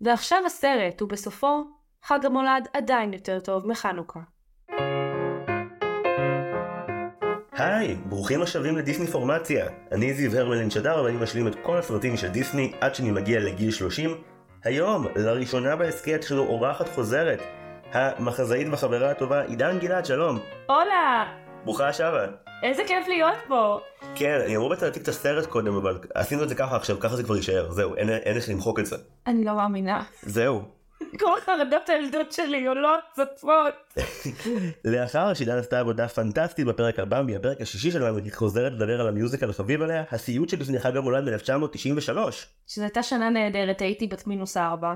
ועכשיו הסרט, ובסופו, חג המולד עדיין יותר טוב מחנוכה. היי, ברוכים השבים לדיסני פורמציה. אני זיו הרמלין שדר ואני משלים את כל הסרטים של דיסני עד שאני מגיע לגיל 30. היום, לראשונה בהסכת שלו אורחת חוזרת, המחזאית והחברה הטובה עידן גלעד, שלום. הולה! ברוכה השבה. איזה כיף להיות פה! כן, אני אמור בעצם להעתיק את הסרט קודם, אבל עשינו את זה ככה עכשיו, ככה זה כבר יישאר, זהו, אין אין איך למחוק את זה. אני לא מאמינה. זהו. כל חרדות הילדות שלי עולות צפות. לאחר שעידן עשתה עבודה פנטסטית בפרק הבמבי, הפרק השישי שלנו, היא חוזרת לדבר על המיוזיקל החביב עליה, הסיוט שלפני חג המולד מ-1993. שזו הייתה שנה נהדרת, הייתי בת מינוס ארבע.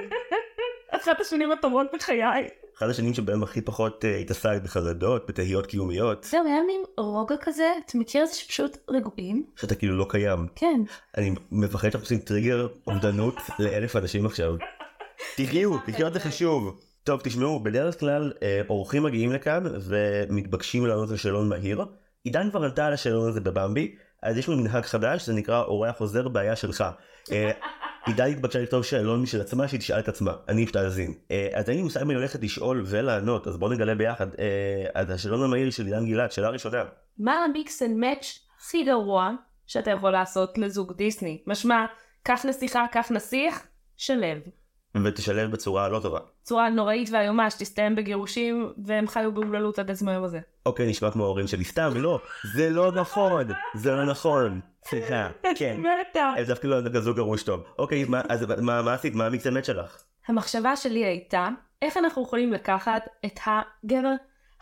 אחת השנים הטובות בחיי. אחד השנים שבהם הכי פחות אה, התעסקת בחרדות, בתהיות קיומיות, זהו, היה מין רוגע כזה, אתה מכיר את זה שפשוט רגועים? שאתה כאילו לא קיים. כן. אני מפחד שאנחנו עושים טריגר אובדנות לאלף אנשים עכשיו. תחיו, לחיות זה חשוב. טוב, תשמעו, בדרך כלל אה, אורחים מגיעים לכאן ומתבקשים לענות על שאלון מהיר. עידן כבר ענתה על השאלון הזה בבמבי, אז יש לנו מנהג חדש, זה נקרא אורח חוזר בעיה שלך. עידן התבקשה לכתוב שאלון משל עצמה שהיא תשאל את עצמה, אני אפתח להאזין. אה, אז אין לי מושג אני הולכת לשאול ולענות, אז בואו נגלה ביחד. אה, אז השאלון המהיר של עידן גלעד, שאלה ראשונה. מה ה mix and match הכי גרוע שאתה יכול לעשות לזוג דיסני? משמע, קח נסיכה, קח נסיך, שלב. ותשלב בצורה לא טובה. צורה נוראית ואיומה שתסתיים בגירושים, והם חיו באומללות עד עצם היום הזה. אוקיי, נשמע כמו ההורים שלי, סתם, לא, זה לא נכון, זה לא נכון. סליחה, כן. הם דווקא לא כזה גרוש טוב. אוקיי, אז מה עשית? מה ה mix and match שלך? המחשבה שלי הייתה, איך אנחנו יכולים לקחת את הגבר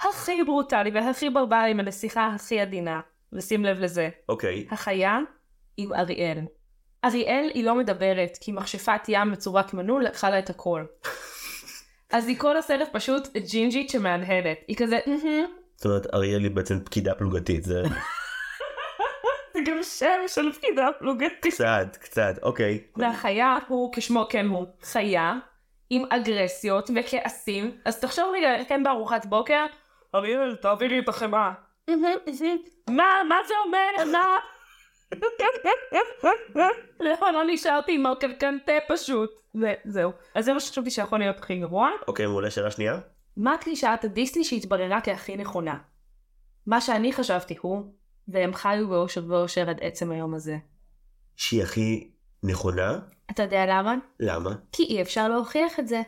הכי ברוטלי והכי ברברי עם הנסיכה הכי עדינה, ושים לב לזה, אוקיי, החיה עם אריאל. אריאל היא לא מדברת, כי מכשפת ים בצורת מנעול לקחה לה את הכל. אז היא כל הסרט פשוט ג'ינג'ית שמהנהנת. היא כזה. זאת אומרת, אריאל היא בעצם פקידה פלוגתית, זה זה גם שם של פקידה פלוגתית. קצת, קצת, אוקיי. והחיה הוא כשמו כן הוא חיה עם אגרסיות וכעסים אז תחשוב רגע כן בארוחת בוקר אריאל תעבירי את החמאה. מה מה זה אומר מה? לא לא נשארתי עם הקרקנטה פשוט וזהו אז זה מה שחשבתי שיכול להיות הכי גרוע. אוקיי, מעולה, שאלה שנייה. מה קלישאת הדיסני שהתבררה כהכי נכונה? מה שאני חשבתי הוא והם חיו באושר ואושר עד עצם היום הזה. שהיא הכי נכונה? אתה יודע למה? למה? כי אי אפשר להוכיח את זה.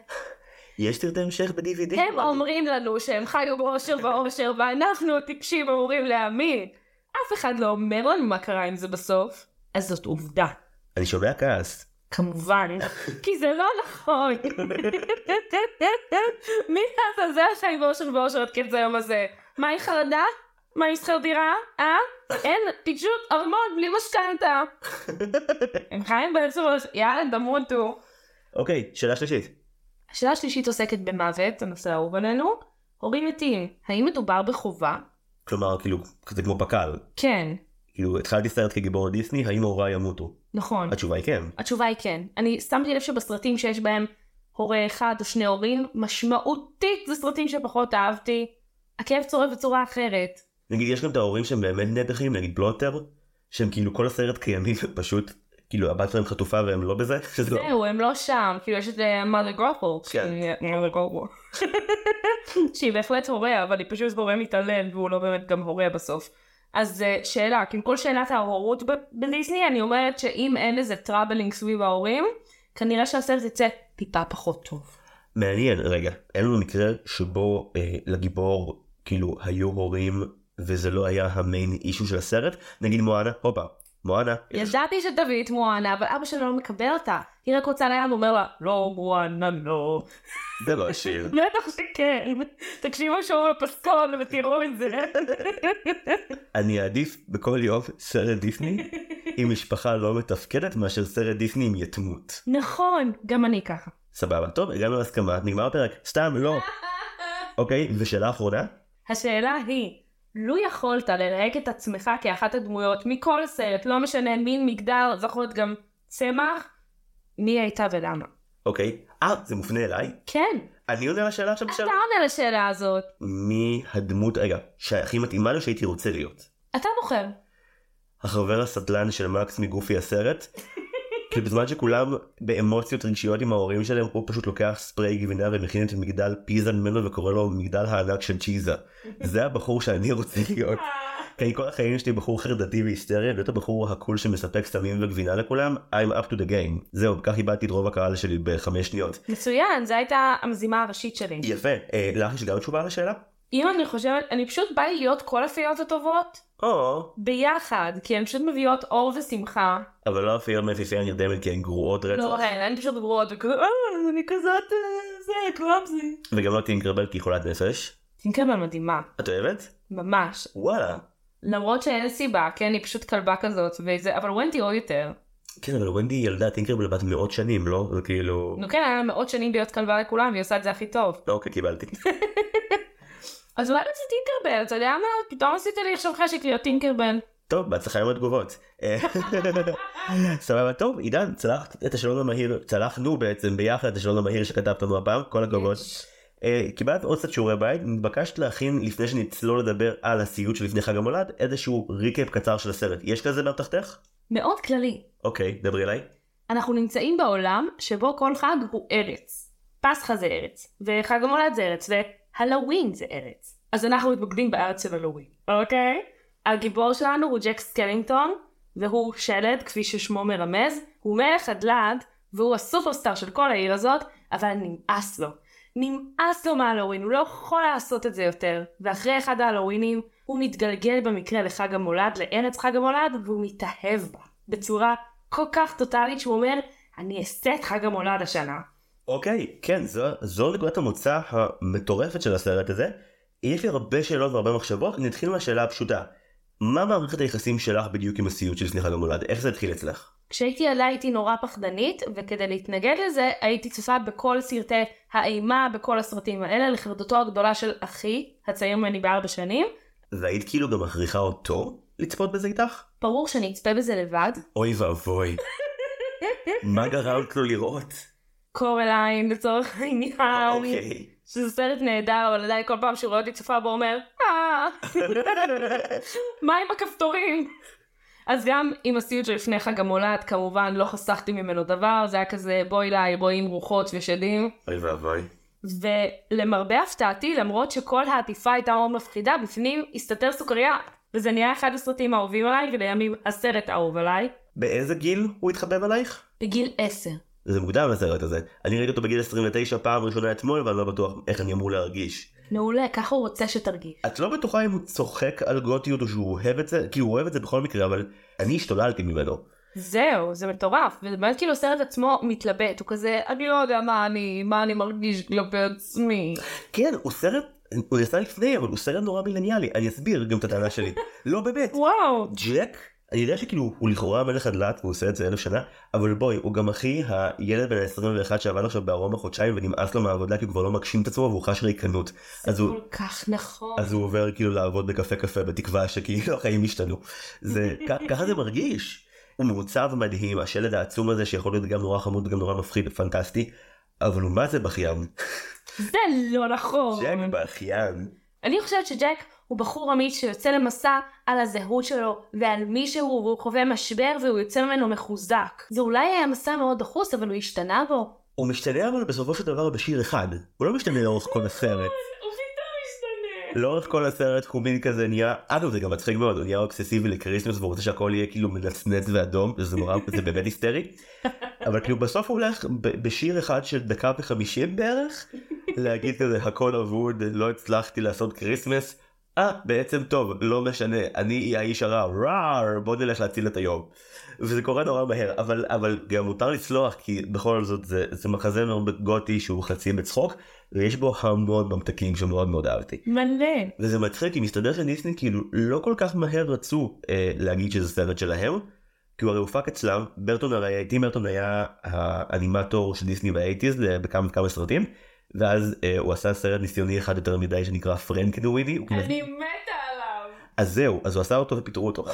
יש סרטי המשך ב-DVD? הם אומרים לנו שהם חיו באושר ואושר, ואנחנו הטיפשים אמורים להאמין. אף אחד לא אומר לנו מה קרה עם זה בסוף. אז זאת עובדה. אני שומע כעס. כמובן, כי זה לא נכון. מי לעזאזל חי באושר ואושר עד קץ היום הזה? מה היא חרדה? מה היא שכר דירה? אה? אין, פשוט ארמון בלי משכנתה. הם חיים באושר ואושר, יאללה תמותו. אוקיי, שאלה שלישית. השאלה השלישית עוסקת במוות, הנושא האהוב עלינו. הורים מתים, האם מדובר בחובה? כלומר, כאילו, זה כמו פק"ל. כן, כאילו, התחלתי סרט כגיבור דיסני, האם הוריי ימותו? נכון. התשובה היא כן. התשובה היא כן. אני שמתי לב שבסרטים שיש בהם הורה אחד או שני הורים, משמעותית זה סרטים שפחות אהבתי. הכאב צורב בצורה אחרת. נגיד, יש גם את ההורים שהם באמת נדחים, נגיד פלוטר, שהם כאילו כל הסרט קיימים, פשוט, כאילו, הבת שלהם חטופה והם לא בזה, לא... זהו, הם לא שם. כאילו יש את מother גרופל. כן. mother גרופל. שהיא בהחלט הורה, אבל היא פשוט הורה מתעלל, והוא לא באמת גם הורה בסוף. אז אה, שאלה, כאילו כל שאלת ההורות בדיסני, אני אומרת שאם אין איזה troubling סביב ההורים, כנראה שהסרט יצא טיפה פחות טוב. מעניין, רגע, אין לנו מקרה שבו אה, לגיבור, כאילו, היו הורים, וזה לא היה המיין אישו של הסרט? נגיד מואנה, הופה, מואנה. ידעתי שתביא את מואנה, אבל אבא שלו לא מקבל אותה. היא רק רוצה לים ואומר לה, לא מואנה לא. זה לא השיר. בטח שכן. תקשיבו שוב לפסקול ותראו את זה. אני אעדיף בכל יום סרט דיסני עם משפחה לא מתפקדת מאשר סרט דיסני עם יתמות. נכון, גם אני ככה. סבבה, טוב, הגענו להסכמה, נגמר הפרק. סתם, לא. אוקיי, ושאלה אחרונה? השאלה היא, לו יכולת ללהק את עצמך כאחת הדמויות מכל סרט, לא משנה מין, מגדר, להיות גם צמח, מי הייתה ולמה? אוקיי. אה, זה מופנה אליי? כן, אני עונה לשאלה עכשיו אתה בשאלה. עונה לשאלה הזאת. מי הדמות, רגע, שהכי מתאימה לו שהייתי רוצה להיות? אתה בוחר. החבר הסטלן של מקס מגופי הסרט? כאילו בזמן שכולם באמוציות רגשיות עם ההורים שלהם הוא פשוט לוקח ספרי גבינה ומכין את מגדל פיזה ממנו וקורא לו מגדל הענק של צ'יזה. זה הבחור שאני רוצה להיות. כי אני כל החיים שלי בחור חרדתי והיסטרי להיות הבחור הקול שמספק סמים וגבינה לכולם I'm up to the game. זהו כך איבדתי את רוב הקהל שלי בחמש שניות. מצוין, זו הייתה המזימה הראשית שלי. יפה. אה, לך יש גם תשובה על השאלה? אם אני חושבת, אני פשוט בא לי להיות כל הפיות הטובות או. ביחד, כי הן פשוט מביאות אור ושמחה. אבל לא אפילו מפיפייה נרדמת כי הן גרועות רצח. לא, הן, פשוט גרועות וכזה, אה, אני כזאת, אה, זה, קלאמזי. וגם לא טינקרבל כי היא חולת נפש. טינקרבל מדהימה, את אוהבת? ממש. וואלה. למרות שאין סיבה, כן, היא פשוט כלבה כזאת, וזה, אבל ונדי עוד יותר. כן אבל ונדי ילדה טינקרבל בת מאות שנים לא? זה כאילו... נו כן, היה לה מאות שנים להיות כלבה לכולם, והיא עושה את זה הכי טוב. אוקיי קיבלתי. אז אולי זה טינקרבל, אתה יודע מה? פתאום עשית לי עכשיו חשק להיות טינקרבל. טוב בהצלחה עם התגובות. סבבה טוב עידן צלחת את השאלון המהיר צלחנו בעצם ביחד את השאלון המהיר שכתבת לנו הפעם כל הכבוד. אה, קיבלת עוד קצת שיעורי בית נתבקשת להכין לפני שנצלול לדבר על הסיוט שלפני חג המולד איזשהו ריקאפ קצר של הסרט יש כזה באבטחתך? מאוד כללי. אוקיי דברי אליי. אנחנו נמצאים בעולם שבו כל חג הוא ארץ. פסחא זה ארץ, וחג המולד זה ארץ, והלואוין זה ארץ. אז אנחנו מתמקדים בארץ של הלואוין, אוקיי? הגיבור שלנו הוא ג'ק סקלינגטון, והוא שלד, כפי ששמו מרמז, הוא מלך הדלעת, והוא הסופרסטאר של כל העיר הזאת, אבל נמאס לו. נמאס לו מהלואוין, הוא לא יכול לעשות את זה יותר. ואחרי אחד ההלואוינים, הוא מתגלגל במקרה לחג המולד, לארץ חג המולד, והוא מתאהב בה. בצורה כל כך טוטאלית שהוא אומר, אני אעשה את חג המולד השנה. אוקיי, כן, זו, זו נקודת המוצא המטורפת של הסרט הזה. יש לי הרבה שאלות והרבה מחשבות, נתחיל מהשאלה הפשוטה. מה מערכת היחסים שלך בדיוק עם הסיוט של סליחה המולד? איך זה התחיל אצלך? כשהייתי ילדה הייתי נורא פחדנית, וכדי להתנגד לזה הייתי צופה בכל סרטי האימה, בכל הסרטים האלה, לחרדתו הגדולה של אחי, הצעיר ממני בארבע שנים. והיית כאילו גם מכריחה אותו לצפות בזה איתך? ברור שאני אצפה בזה לבד. אוי ואבוי. מה גרמת לו לראות? קורליין לצורך העניין. אוקיי. שזה סרט נהדר, אבל עדיין כל פעם שהוא רואה אותי צופה בו אומר, אה, מה עם הכפתורים? אז גם עם הסיוט שלפני חג המולד, כמובן לא חסכתי ממנו דבר, זה היה כזה בואי אליי, רואים רוחות ושדים. אוי ואבוי. ולמרבה הפתעתי, למרות שכל העטיפה הייתה מאוד מפחידה, בפנים הסתתר סוכריה. וזה נהיה אחד הסרטים האהובים עליי, ולימים הסרט האהוב עליי. באיזה גיל הוא התחבב עלייך? בגיל 10. זה מוקדם לסרט הזה. אני ראיתי אותו בגיל 29 פעם ראשונה אתמול ואני לא בטוח איך אני אמור להרגיש. מעולה, ככה הוא רוצה שתרגיש. את לא בטוחה אם הוא צוחק על גותיות או שהוא אוהב את זה? כי הוא אוהב את זה בכל מקרה אבל אני השתוללתי ממנו. זהו, זה מטורף, ובאמת כאילו הסרט עצמו מתלבט, הוא כזה, אני לא יודע מה אני, מה אני מרגיש כלפי עצמי. כן הוא סרט הוא יצא לפני אבל הוא סרט נורא מילניאלי אני אסביר גם את הטענה שלי. לא באמת. וואו. ג'ק אני יודע שכאילו הוא לכאורה מלך הדלת והוא עושה את זה אלף שנה אבל בואי הוא גם הכי הילד בן 21 שעבד עכשיו בארומה חודשיים ונמאס לו מהעבודה כי הוא כבר לא מגשים את עצמו והוא חש ריקנות. זה הוא כל כך נכון. אז הוא עובר כאילו לעבוד בקפה קפה בתקווה שכאילו החיים ישתנו. זה ככה זה מרגיש. הוא מעוצב מדהים השלד העצום הזה שיכול להיות גם נורא חמוד גם נורא מפחיד פנטסטי. אבל הוא מה זה בכיין. זה לא נכון. ג'ק בכיין. אני חושבת שג'ק הוא בחור אמיץ שיוצא למסע על הזהות שלו ועל מי שהוא, והוא חווה משבר והוא יוצא ממנו מחוזק. זה אולי היה מסע מאוד דחוס, אבל הוא השתנה בו. הוא משתנה אבל בסופו של דבר בשיר אחד. הוא לא משתנה לאורך כל הסרט. לאורך כל הסרט הוא מין כזה נהיה אגב זה גם מצחיק מאוד הוא נהיה אובססיבי ל Christmas והוא רוצה שהכל יהיה כאילו מנצנץ ואדום זה נורא זה באמת היסטרי אבל כאילו בסוף הוא הולך בשיר אחד של דקה וחמישים בערך להגיד כזה הכל אבוד לא הצלחתי לעשות Christmas אה בעצם טוב לא משנה אני אהיה האיש הרע רער בוא נלך להציל את היום. וזה קורה נורא מהר אבל אבל גם מותר לסלוח כי בכל זאת זה, זה מחזה מאוד גותי שהוא חצי בצחוק ויש בו המון ממתקים שמאוד מאוד אהבתי. מלא. וזה מצחיק כי מסתבר שדיסני כאילו לא כל כך מהר רצו אה, להגיד שזה סרט שלהם. כי הוא הרי הופק אצלם ברטון הרי טים ברטון היה האנימטור של דיסני באייטיז בכמה וכמה סרטים ואז אה, הוא עשה סרט ניסיוני אחד יותר מדי שנקרא פרנקנוויני אני מתה עליו. אז זהו אז הוא עשה אותו ופיטרו אותו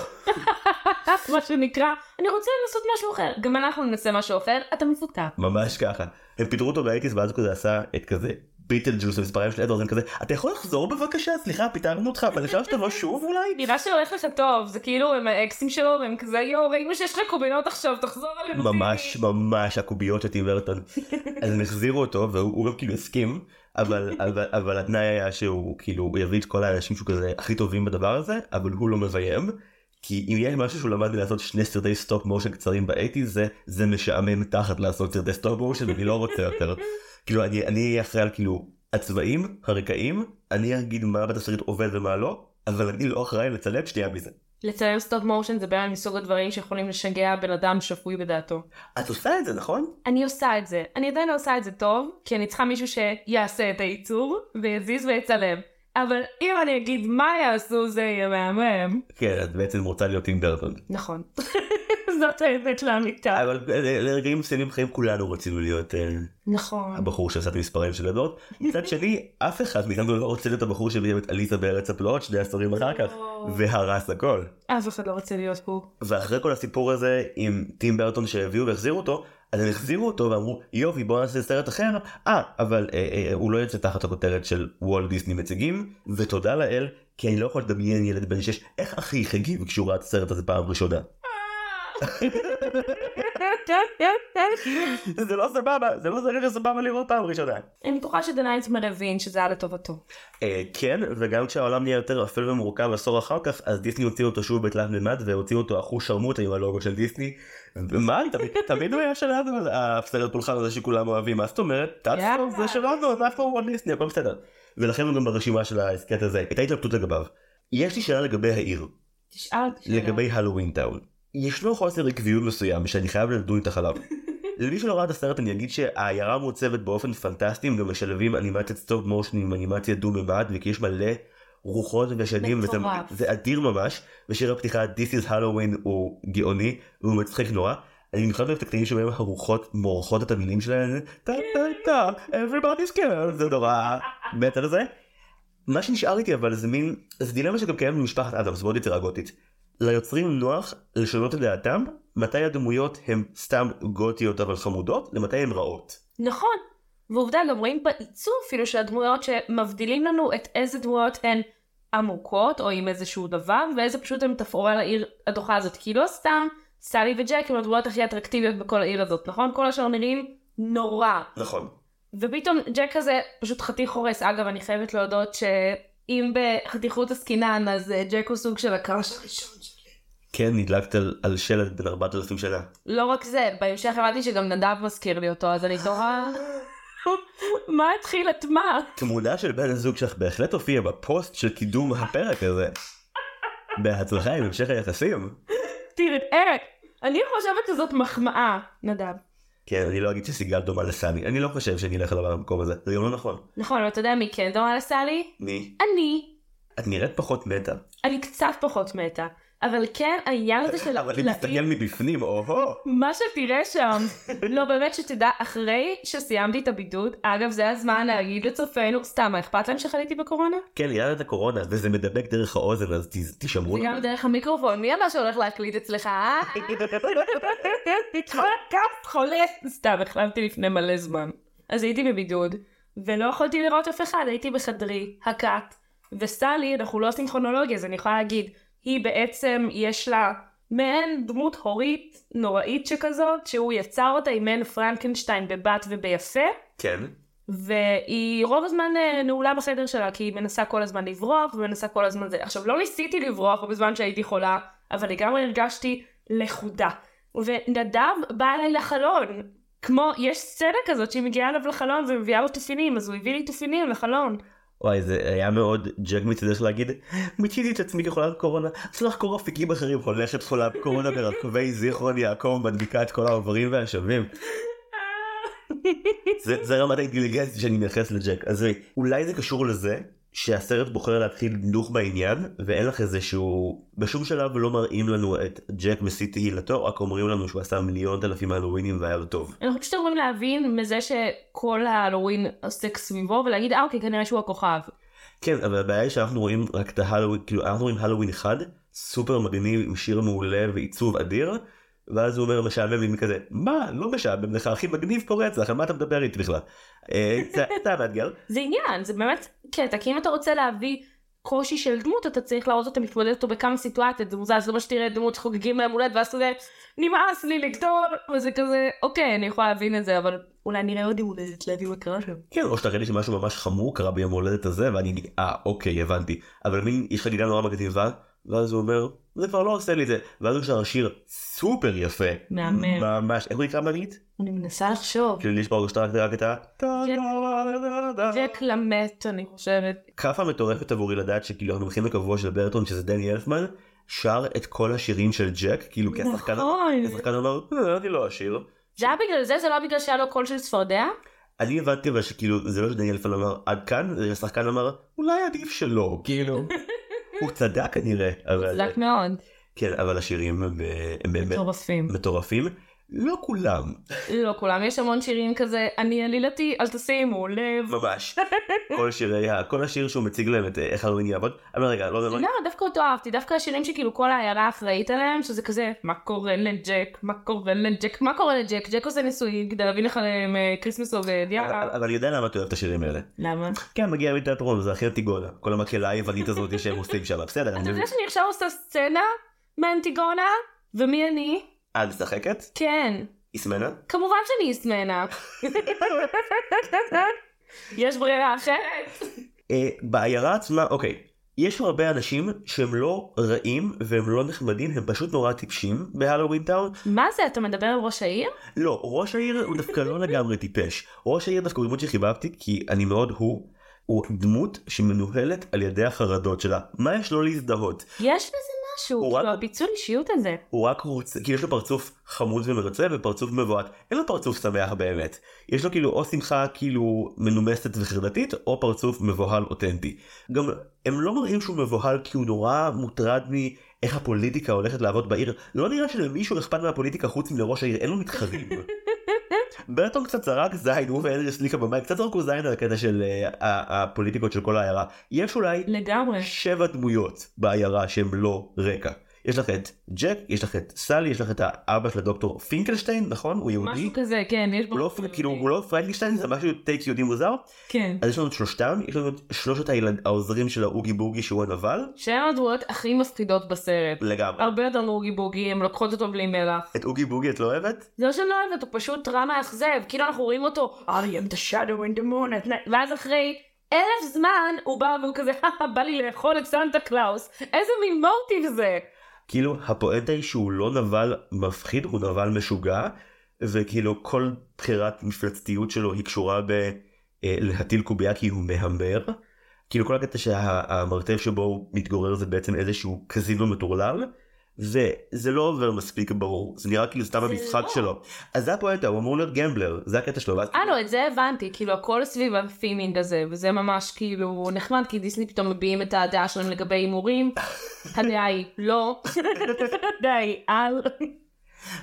מה שנקרא, אני רוצה לנסות משהו אחר. גם אנחנו ננסה משהו אחר, אתה מפוטר. ממש ככה הם פיטרו אותו באייטיז ואז הוא כזה עשה את כזה ביטלג'וס המספרים של אדוארד הם כזה אתה יכול לחזור בבקשה סליחה פיטרנו אותך אבל אפשר שתבוא שוב אולי? נראה שהולך לך טוב זה כאילו הם האקסים שלו והם כזה יואו ראינו שיש לך קומבינות עכשיו תחזור אלינו. ממש ממש הקומבינות של טים ברטון. אז הם החזירו אותו והוא הוא גם כאילו הסכים אבל אבל אבל התנאי היה שהוא כאילו יביא את כל האנשים שהוא כזה הכי טובים בדבר הזה אבל הוא לא מביים. כי אם יש משהו שהוא למד לעשות שני סרטי סטופ מושן קצרים באייטיז זה זה משעמם תחת לעשות סרטי סטופ מושן ואני לא רוצה יותר. כאילו אני אני אהיה אחראי על כאילו הצבעים הרקעים אני אגיד מה בתסריט עובד ומה לא אבל אני לא אחראי לצלם שנייה מזה. לצייר סטופ מושן זה בעיה מסוג הדברים שיכולים לשגע בן אדם שפוי בדעתו. את עושה את זה נכון? אני עושה את זה. אני עדיין לא עושה את זה טוב, כי אני צריכה מישהו שיעשה את הייצור, ויזיז ויצלם. אבל אם אני אגיד מה יעשו זה יהיה מהמם. כן את בעצם רוצה להיות טים ברטון. נכון. זאת האמת לאמיתה. אבל אה, לרגעים מסוימים בחיים כולנו רצינו להיות אה, נכון. הבחור שעשה את המספרים של אדוארד. מצד שני אף אחד מאיתנו לא רוצה להיות הבחור שביים את עליזה בארץ הפלאות שני עשורים אחר כך והרס הכל. אף אחד לא רוצה להיות הוא. ואחרי כל הסיפור הזה עם טים ברטון שהביאו והחזירו אותו אז הם החזירו אותו ואמרו יופי בוא נעשה סרט אחר אה אבל אה, אה, הוא לא יוצא תחת הכותרת של וולט דיסני מציגים ותודה לאל כי אני לא יכול לדמיין ילד בן 6 איך אחיך הגיב כשהוא ראה את הסרט הזה פעם ראשונה. זה לא סבבה זה לא זרק סבבה לראות פעם ראשונה. אני בטוחה שדנייטסמן הבין שזה היה לטובתו. אה, כן וגם כשהעולם נהיה יותר אפל ומורכב עשור אחר כך אז דיסני הוציאו אותו שוב בתלת מימד והוציאו אותו אחוז שרמוטה עם הלוגו של דיסני. מה תמיד- הוא היה שלנו הסרט פולחן הזה שכולם אוהבים מה זאת אומרת? טאצפור זה שלנו זה אף פעם דיסני הכל בסדר. ולכן הוא גם ברשימה של ההסכת הזה הייתה התלבטות לגביו. יש לי שאלה לגבי העיר תשאל. לגבי הלואוין טאון. ישנו חוסר עקביות מסוים שאני חייב לדון איתך עליו. למי שלא ראה את הסרט אני אגיד שהעיירה מעוצבת באופן פנטסטי הם גם משלבים אנימציית סטופ מושן עם אנימציה דו ממד וכי יש מלא רוחות ושדים וזה. זה אדיר ממש ושיר הפתיחה This is Halloween הוא גאוני והוא מצחיק נורא. אני במיוחד אוהב את הקטעים שבהם הרוחות מורחות את המילים שלהן טה טה טה everybody's scared זה נורא מתה על זה. מה שנשאר איתי אבל זה מין זה דילמה שגם קיימת במשפחת אדמס מאוד יצירה גותית. ליוצרים נוח לשנות את דעתם מתי הדמויות הן סתם גותיות אבל חמודות למתי הן רעות. נכון. ועובדה גם רואים בעיצוב אפילו של הדמויות שמבדילים לנו את איזה דמויות הן עמוקות או עם איזשהו דבר ואיזה פשוט הן תפאורה לעיר הדוחה הזאת כי לא סתם סלי וג'ק הם הדמויות הכי אטרקטיביות בכל העיר הזאת נכון? כל השאר נראים נורא נכון. ופתאום ג'ק כזה פשוט חתיך הורס אגב אני חייבת להודות שאם בחתיכות עסקינן אז אה, ג'ק הוא סוג של הקראש הראשון שלי. כן נדלקת על, על שלט בן 4,000 שנה. לא רק זה בהמשך הבנתי שגם נדב מזכיר לי אותו אז אני תוהה מה התחיל את מה? תמונה של בן הזוג שלך בהחלט הופיעה בפוסט של קידום הפרק הזה. בהצלחה עם המשך היחסים. תראה, אני חושבת שזאת מחמאה, נדב. כן אני לא אגיד שסיגל דומה לסני אני לא חושב שאני אלך לדבר במקום הזה זה גם לא נכון. נכון, אבל אתה יודע מי כן דומה לסלי? מי? אני. את נראית פחות מתה. אני קצת פחות מתה. אבל כן, העניין הזה של... אבל אם תסתכל מבפנים או-הו. מה שתראה שם, לא באמת שתדע, אחרי שסיימתי את הבידוד, אגב זה הזמן להגיד לצופינו, סתם, מה אכפת להם שחליתי בקורונה? כן ליד את הקורונה וזה מדבק דרך האוזן אז תשמרו. זה גם דרך המיקרופון, מי אמר שהולך להקליט אצלך? אה? חולה. סתם, החלמתי לפני מלא זמן. אז הייתי בבידוד, ולא יכולתי לראות אף אחד, הייתי בחדרי, הקאט, וסלי, אנחנו לא עושים כרונולוגיה, אז אני יכולה להגיד, היא בעצם, יש לה מעין דמות הורית נוראית שכזאת, שהוא יצר אותה עם מעין פרנקנשטיין בבת וביפה, כן. והיא רוב הזמן אה, נעולה בחדר שלה, כי היא מנסה כל הזמן לברוח, ומנסה כל הזמן זה. עכשיו, לא ניסיתי לברוח בזמן שהייתי חולה, אבל לגמרי הרגשתי לכודה. ונדב בא אליי לחלון. כמו, יש סצנה כזאת שהיא מגיעה אליו לחלון ומביאה לו תופינים, אז הוא הביא לי תופינים לחלון. וואי זה היה מאוד ג'ק מצדך להגיד מיציתי את עצמי כחולת קורונה צריך לחקור אפיקים אחרים הולכת חולה בקורונה ברחבי זיכרון יעקב מדביקה את כל העוברים והשבים. זה, זה רמת האינטליגנציה שאני מייחס לג'ק. אז אולי זה קשור לזה שהסרט בוחר להתחיל דוך בעניין ואין לך איזה שהוא בשום שלב לא מראים לנו את ג'ק מסית תהילתו רק אומרים לנו שהוא עשה מיליון אלפים הלווינים והיה לו טוב. אנחנו פשוט אמורים להבין מזה שכל ההלואוין עוסק סביבו, ולהגיד, אה, אוקיי, כנראה שהוא הכוכב. כן אבל הבעיה היא שאנחנו רואים רק את ההלווין כאילו אנחנו רואים הלווין אחד סופר מגניב עם שיר מעולה ועיצוב אדיר ואז הוא אומר משעמם לי כזה, מה, לא משעמם לך, הכי מגניב פה רצח, על מה אתה מדבר איתי בכלל? אה, זה היה מאתגר. זה עניין, זה באמת קטע, כי אם אתה רוצה להביא קושי של דמות, אתה צריך להראות אותה מתמודדת אותו בכמה סיטואציות, זה מוזר, זה לא שתראה דמות שחוגגים להם הולדת, ואז כזה, נמאס לי לגדול, וזה כזה, אוקיי, אני יכולה להבין את זה, אבל אולי נראה עוד יום הולדת, להבין מה קרה שם. כן, או שתראה לי שמשהו ממש חמור קרה ביום ההולדת הזה, ואני אה, אוקיי, הבנתי. אבל מין, יש חגיגה נורא מגניבה, ואז הוא אומר, זה כבר לא עושה לי את זה. ואז הוא שר שיר סופר יפה. מהמם. ממש, איך הוא נקרא באנגלית? אני מנסה לחשוב. כאילו יש פה רק את ה... ג'ק למט, אני חושבת. כאפה מטורפת עבורי לדעת שכאילו המומחים הקבוע של ברטון שזה דני אלפמן שר את כל השירים של ג'ק כאילו כי השחקן נכון. השחקן אמר "אה, אני לא אשיר. זה היה בגלל זה? זה לא בגלל שהיה לו קול של צפרדע? אני הבנתי אבל שכאילו זה לא שדני אלפמן אמר עד כאן זה השחקן אמר אולי עדיף שלא כאילו הוא צדק כנראה אבל חזק מאוד. כן אבל השירים הם באמת מטורפים. מטורפים לא כולם לא כולם, יש המון שירים כזה, אני עלילתי, אל תשימו לב. ממש כל שירי כל השיר שהוא מציג להם את אה, איך הלווין יעבוד אבל רגע לא לא לא, דווקא אותו אהבתי, דווקא השירים שכאילו כל העיירה אחראית עליהם, שזה כזה, מה קורה לג'ק, מה קורה לג'ק, מה קורה לג'ק, ג'ק עושה ניסויים כדי להביא לך להם אה, Christmas עובד, יאללה. אבל אני יודע למה אתה אוהב את השירים האלה. למה? כן מגיע מתיאטרון זה הכי אנטיגונה כל המקהלה היוונית הזאת שהם עושים שם בסדר אתה. יודע שאני עכשיו עושה סצנה מאנטיגונה? ומי אני? את משחקת? כן. איסמנה? כמובן שאני אסמנה. יש ברירה אחרת? אה, בעיירה עצמה אוקיי יש הרבה אנשים שהם לא רעים והם לא נחמדים הם פשוט נורא טיפשים בהלואוין טאון. מה זה, אתה מדבר על ראש העיר? לא ראש העיר הוא דווקא לא לגמרי טיפש ראש העיר דווקא הוא דמות שחיבבתי כי אני מאוד הוא. הוא דמות שמנוהלת על ידי החרדות שלה מה יש לו להזדהות יש בזה משהו, הוא כאילו רק- הפיצול אישיות הזה. הוא רק רוצה, כי יש לו פרצוף חמוד ומרצה ופרצוף מבועת, אין לו פרצוף שמח באמת. יש לו כאילו או שמחה כאילו מנומסת וחרדתית, או פרצוף מבוהל אותנטי. גם הם לא מראים שהוא מבוהל כי הוא נורא מוטרד מאיך הפוליטיקה הולכת לעבוד בעיר. לא נראה שלמישהו אכפת מהפוליטיקה חוץ מלראש העיר, אין לו מתחרים. ברטון קצת זרק זין, הוא ואנדרס ליקה במים, קצת זרקו זין על הקטע של אה, הפוליטיקות של כל העיירה. יש אולי לגמרי. שבע דמויות בעיירה שהם לא רקע. יש לך את ג'ק, יש לך את סלי, יש לך את האבא של הדוקטור פינקלשטיין, נכון? הוא יהודי? משהו כזה, כן, יש בו... הוא לא, כאילו, הוא לא פרנקלשטיין, זה משהו טייק יהודי מוזר. כן. אז יש לנו את שלושתם, יש לנו את שלושת הילד, העוזרים של האוגי בוגי שהוא הנבל, שהם הדמויות הכי מפחידות בסרט. לגמרי. הרבה יותר מאוגי בוגי, הם לוקחות אותו בלי מלח. את אוגי בוגי את לא אוהבת? זה לא שאני לא אוהבת, הוא פשוט רע מאכזב. כאילו אנחנו רואים אותו, I am the shadow in the moon, at night." ואז אחרי אלף זמן הוא בא והוא כזה, "הא, בא לי לאכול את סנטה קלאוס. איזה מין מוטיב זה? כאילו הפואנטה היא שהוא לא נבל מפחיד, הוא נבל משוגע, וכאילו כל בחירת מפלצתיות שלו היא קשורה בלהטיל קובייה כי הוא מהמר. כאילו כל הקטע שהמרתף שבו הוא מתגורר זה בעצם איזשהו קזינו מטורלל. וזה לא עובר מספיק ברור זה נראה כאילו סתם המשחק לא. שלו אז זה הפואנטה הוא אמור להיות gambler זה הקטע שלו אה לא, את זה הבנתי, כאילו הכל סביב ה theming הזה, וזה ממש כאילו נחמד, כי דיסני פתאום מביעים את הדעה שלהם לגבי הימורים. הדעה היא לא. הדעה היא על.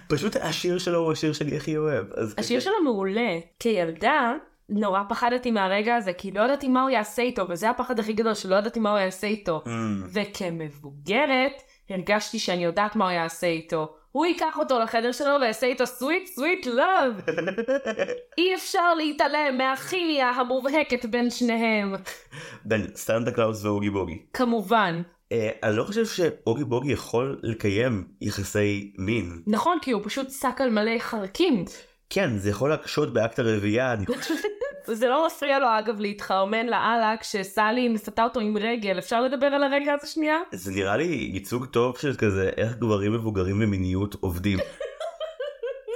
פשוט השיר שלו הוא השיר שאני הכי אוהב. השיר שלו מעולה. כילדה, נורא פחדתי מהרגע הזה, כי לא ידעתי מה הוא יעשה איתו, וזה הפחד הכי גדול, שלא ידעתי מה הוא יעשה איתו. Mm, וכמבוגרת, הרגשתי שאני יודעת מה הוא יעשה איתו. הוא ייקח אותו לחדר שלו ויעשה איתו sweet sweet love. אי אפשר להתעלם מהכימיה המובהקת בין שניהם. בין סנטה קלאוס ואוגי בוגי. כמובן. אה, אני לא חושב שאוגי בוגי יכול לקיים יחסי מין. נכון, כי הוא פשוט שק על מלא חרקים. כן זה יכול להקשות באקט הרביעייה אני חושב זה לא מפריע לו אגב להתחרמן לאללה כשסלי ניסתה אותו עם רגל. אפשר לדבר על הרגע הזה שנייה? זה נראה לי ייצוג טוב של כזה איך גברים מבוגרים במיניות עובדים.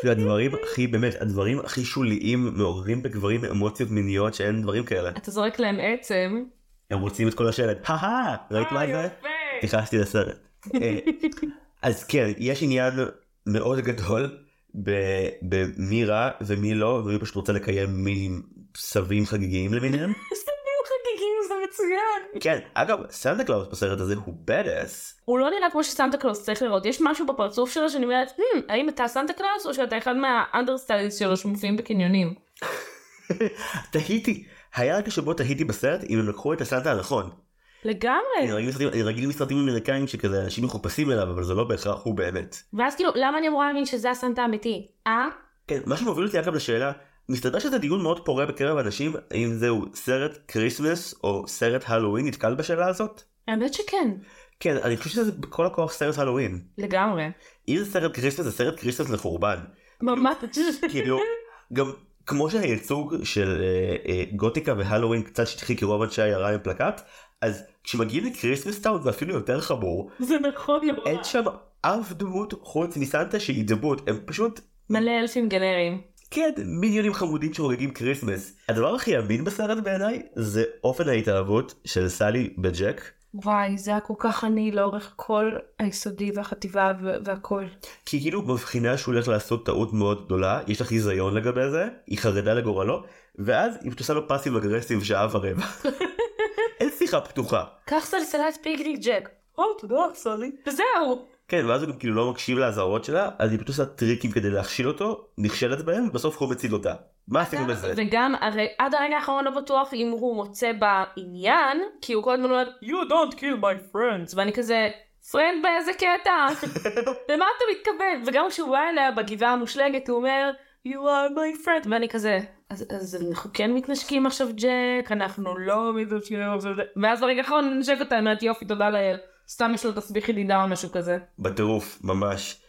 זה הדברים הכי באמת הדברים הכי שוליים מעוררים בגברים אמוציות מיניות שאין דברים כאלה. אתה זורק להם עצם. הם רוצים את כל השלט. הא ראית מה אה, זה? נכנסתי לסרט. אה, אז כן יש עניין מאוד גדול במי רע ומי לא ומי פשוט רוצה לקיים מין סבים חגיגיים למיניהם. סתמים חגיגים זה מצוין. כן אגב סנטה קלאוס בסרט הזה הוא badass. הוא לא נראה כמו שסנטה קלאוס צריך להיראות. יש משהו בפרצוף שלו שאני אומרת, "Hmm, האם אתה סנטה קלאוס או שאתה אחד מה understudies שלו שמופיעים בקניונים? תהיתי היה רגע שבו תהיתי בסרט אם הם לקחו את הסנטה הנכון. לגמרי. אני רגיל מסרטים אמריקאים שכזה אנשים מחופשים אליו אבל זה לא בהכרח הוא באמת. ואז כאילו, למה אני אמורה להאמין שזה הסנטה האמיתי? אה? כן, מה שמוביל אותי אגב לשאלה, מסתבר שזה דיון מאוד פורה בקרב אנשים, האם זהו סרט Christmas או סרט הלואוין, נתקל בשאלה הזאת? האמת שכן. כן, אני חושב שזה בכל הכוח סרט הלואוין. לגמרי. אם זה סרט Christmas זה סרט Christmas לחורבן. ממש. כאילו, גם כמו שהייצוג של אה, אה, גותיקה והלואוין קצת שטחי כי רוב אנשי העיירה הם פלקט, אז כשמגיעים ל Christmas Town זה אפילו יותר חמור. זה נכון נורא. אין שם אף דמות חוץ מסנטה שהיא דמות, הם פשוט מלא אלפים גנריים. כן, מיליונים חמודים שחוגגים Christmas. הדבר הכי אמין בסרט בעיניי זה אופן ההתאהבות של סלי בג'ק. וואי, זה היה כל כך עני לאורך כל היסודי והחטיבה והכל. כי כאילו מבחינה שהוא הולך לעשות טעות מאוד גדולה, יש לה חיזיון לגבי זה, היא חרדה לגורלו, ואז היא פשוט עושה לו passive aggressive שעה ורבע. שיחה פתוחה. קח סלסלת פיקניק ג'ק. או, תודה, סלי. וזהו. כן, ואז הוא גם כאילו לא מקשיב לאזהרות שלה, אז היא פשוט עושה טריקים כדי להכשיל אותו, נכשלת בהם, ובסוף הוא מציל אותה. מה עשינו בזה? וגם, הרי עד הרגע האחרון לא בטוח אם הוא מוצא בעניין, כי הוא כל הזמן אומר, you don't kill my friends, ואני כזה, friend באיזה קטע? למה אתה מתכוון? וגם כשהוא בא אליה בגבעה המושלגת, הוא אומר, you are my friend, ואני כזה, אז, אז אנחנו כן מתנשקים עכשיו ג'ק, אנחנו לא מתנשקים עכשיו ג'ק, ואז ברגע האחרון אני נשק אותה, אומרת יופי, תודה לאל. סתם יש לו תסביך ידידה או משהו כזה. בטירוף, ממש.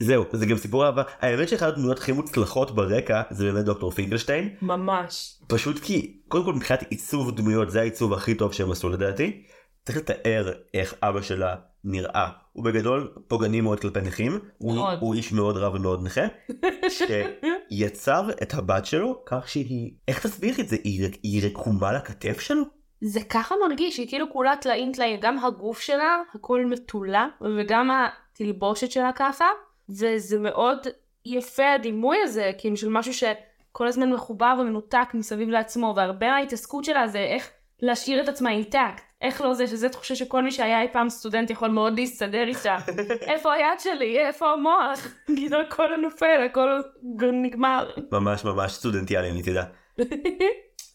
זהו, זה גם סיפור אהבה. האמת שאחת הדמויות הכי מוצלחות ברקע זה באמת דוקטור פינקלשטיין. ממש. פשוט כי, קודם כל מבחינת עיצוב דמויות, זה העיצוב הכי טוב שהם עשו לדעתי. צריך לתאר איך אבא שלה נראה. הוא בגדול פוגעני מאוד כלפי נכים. הוא, מאוד. הוא איש מאוד רע ומאוד נכה. שיצר את הבת שלו כך שהיא, איך תסביר את זה? היא, היא רקומה לכתף שלו? זה ככה מרגיש, היא כאילו כולה טלאים טלאים, גם הגוף שלה, הכל מתולה, וגם התלבושת שלה ככה, וזה מאוד יפה הדימוי הזה, כאילו של משהו שכל הזמן מחובר ומנותק מסביב לעצמו, והרבה מההתעסקות שלה זה איך להשאיר את עצמה אינטקט. איך לא זה, שזה תחושה שכל מי שהיה אי פעם סטודנט יכול מאוד להסתדר איתה. איפה היד שלי? איפה המוח? כאילו הכל נופל, הכל נגמר. ממש ממש סטודנטיאלי, אני תדע.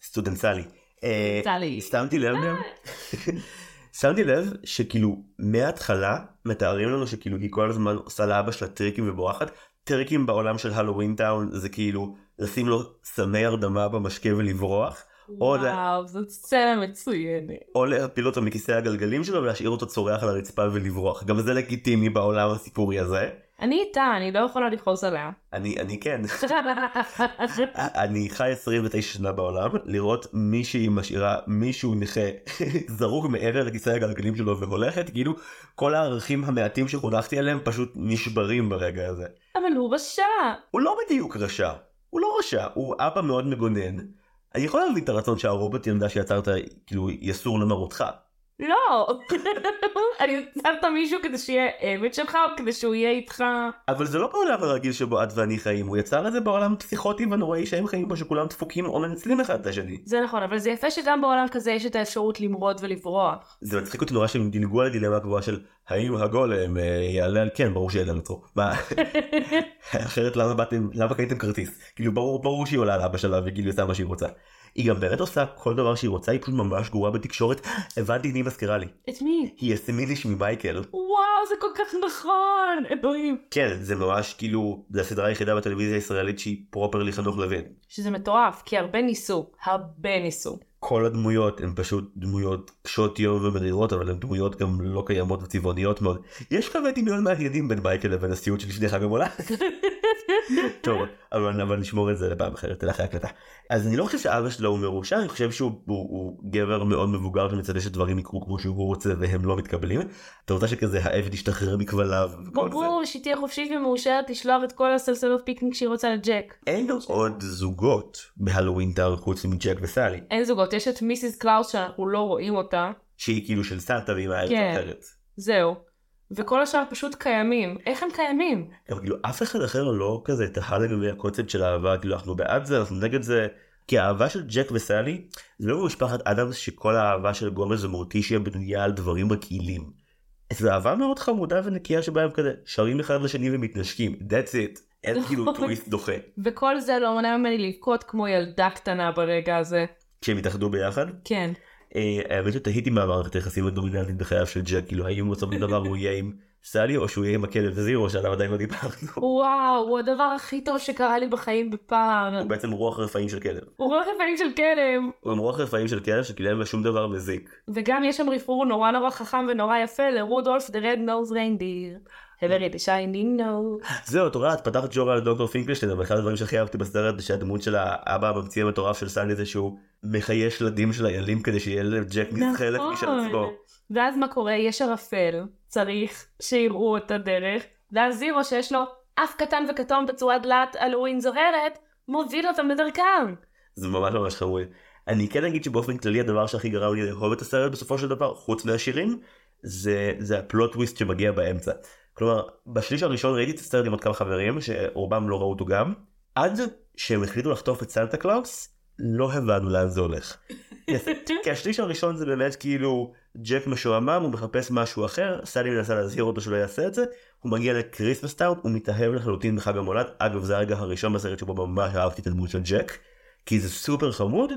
סטודנציאלי. אה, סטודנציאלי. שמתי לב גם, שמתי לב שכאילו מההתחלה מתארים לנו שכאילו היא כל הזמן עושה לאבא שלה טריקים ובורחת. טריקים בעולם של Halloween Town זה כאילו לשים לו סמי הרדמה במשקה ולברוח. וואו, זאת סצנה מצוינת. או להפיל אותו מכיסא הגלגלים שלו ולהשאיר אותו צורח על הרצפה ולברוח. גם זה לגיטימי בעולם הסיפורי הזה. אני איתה, אני לא יכולה לכעוס עליה. אני, אני כן. אני חי 29 שנה בעולם, לראות מישהי משאירה מישהו נכה זרוק מעבר לכיסא הגלגלים שלו והולכת, כאילו כל הערכים המעטים שחונכתי עליהם פשוט נשברים ברגע הזה. אבל הוא רשע. הוא לא בדיוק רשע, הוא לא רשע, הוא אבא מאוד מגונן. אני יכול להבין את הרצון שהרובוט ילדה שיצרת כאילו יסור למרותך. לא. אני יצרת מישהו כדי שיהיה עבד שלך, או כדי שהוא יהיה איתך. אבל זה לא בעולם הרגיל שבו את ואני חיים, הוא יצר את זה בעולם פסיכוטי ונוראי שהם חיים בו שכולם דפוקים או מנצלים אחד את השני. זה נכון, אבל זה יפה שגם בעולם כזה יש את האפשרות למרוד ולברוח. זה מצחיק אותי נורא שהם דילגו על הדילמה הגבוהה של האם הגולם אה, יעלה על כן ברור שיעלה על אותו. מה אחרת למה באתם למה קניתם כרטיס כאילו ברור ברור שהיא עולה על אבא שלה וכאילו עושה מה שהיא רוצה. היא גם באמת עושה כל דבר שהיא רוצה היא פשוט ממש גרועה בתקשורת הבנתי מי מזכירה לי את מי? היא אסמיניש ממייקל וואו, זה כל כך נכון. אלוהים. כן זה ממש כאילו זה הסדרה היחידה בטלוויזיה הישראלית שהיא פרופרלי חנוך לוין. שזה מטורף, כי הרבה ניסו. הרבה ניסו. כל הדמויות הן פשוט דמויות קשות יום ומרירות אבל הן דמויות גם לא קיימות וצבעוניות מאוד. יש קווי דמיון מעניינים בין מייקל לבין הסיוט של לפני חג המולד. טוב אבל, אבל נשמור את זה לפעם אחרת אחרי ההקלטה. אז אני לא חושב שאבא שלה הוא מרושע אני חושב שהוא הוא, הוא גבר מאוד מבוגר ומצפה שדברים יקרו כמו שהוא רוצה והם לא מתקבלים. אתה רוצה שכזה העבד ישתחרר מכבליו. וכל זה. ברור שהיא תהיה חופשית ומאושרת לשלוח את כל הסלסלות פיקניק שהיא רוצה לג'ק. אין עוד זוגות ב Halloween Town חוץ מג'ק וסאלי אין זוגות, יש את Mrs. Claus שאנחנו לא רואים אותה. שהיא כאילו של סנטה מהארץ כן. אחרת. זהו. וכל השאר פשוט קיימים. איך הם קיימים? גם כאילו אף אחד אחר לא כזה תהה לגבי הקונספט של אהבה כאילו אנחנו בעד זה אנחנו נגד זה כי האהבה של ג'ק וסלי זה לא משפחת אדמס שכל האהבה של גומז ומורטישיה בנויה על דברים רגילים. זו אהבה מאוד חמודה ונקייה שבה הם כזה שרים אחד לשני ומתנשקים that's it אין כאילו טוויסט דוחה וכל זה לא מונע ממני לבכות כמו ילדה קטנה ברגע הזה. כשהם התאחדו ביחד. כן. אה, האמת שתהיתי מה המערכת היחסים הדומיננטית בחייו של ג'ק, כאילו האם בסופו של דבר הוא יהיה עם סלי או שהוא יהיה עם הכלב זירו שעליו עדיין לא דיברנו. וואו, הוא הדבר הכי טוב שקרה לי בחיים בפער. הוא בעצם רוח רפאים של כלב. הוא רוח רפאים של כלב. הוא עם רוח רפאים של כלב שכאילו אין שום דבר מזיק. וגם יש שם רפרור נורא נורא חכם ונורא יפה לרודולף the red nose reindeer. Very the shiny nose. זהו, את רואה, את פתחת ג'ורה על דוקטור פינקלשטיין, אבל אחד הדברים שהכי אהבתי בסרט זה שהדמות של האבא הממציא המטורף של סנדי זה שהוא מחייש שלדים של איילים כדי שיהיה לג'ק מזחלת משל עצמו. נכון. ואז מה קורה? יש ערפל, צריך שיראו את הדרך, ואז זירו שיש לו אף קטן וכתום בצורת דלת הלואוין זוהרת, מוביל אותם בדרכם. זה ממש ממש חמוד. אני כן אגיד שבאופן כללי הדבר שהכי גרם לי לאהוב את הסרט בסופו של דבר, חוץ מהשירים, זה, זה הפלוט טוויסט שמגיע באמצע. כלומר, בשליש הראשון ראיתי את הסרט עם עוד כמה חברים, שרובם לא ראו אותו גם, עד שהם החליטו לחטוף את סנטה קלאוס, לא הבנו לאן זה הולך. כי השליש הראשון זה באמת כאילו ג'ק משועמם, הוא מחפש משהו אחר, סאלי מנסה להזהיר אותו שלא יעשה את זה, הוא מגיע ל Christmas Town, הוא מתאהב לחלוטין בחג המולד, אגב זה הרגע הראשון בסרט שבו ממש אהבתי את הדמות של ג'ק, כי זה סופר חמוד,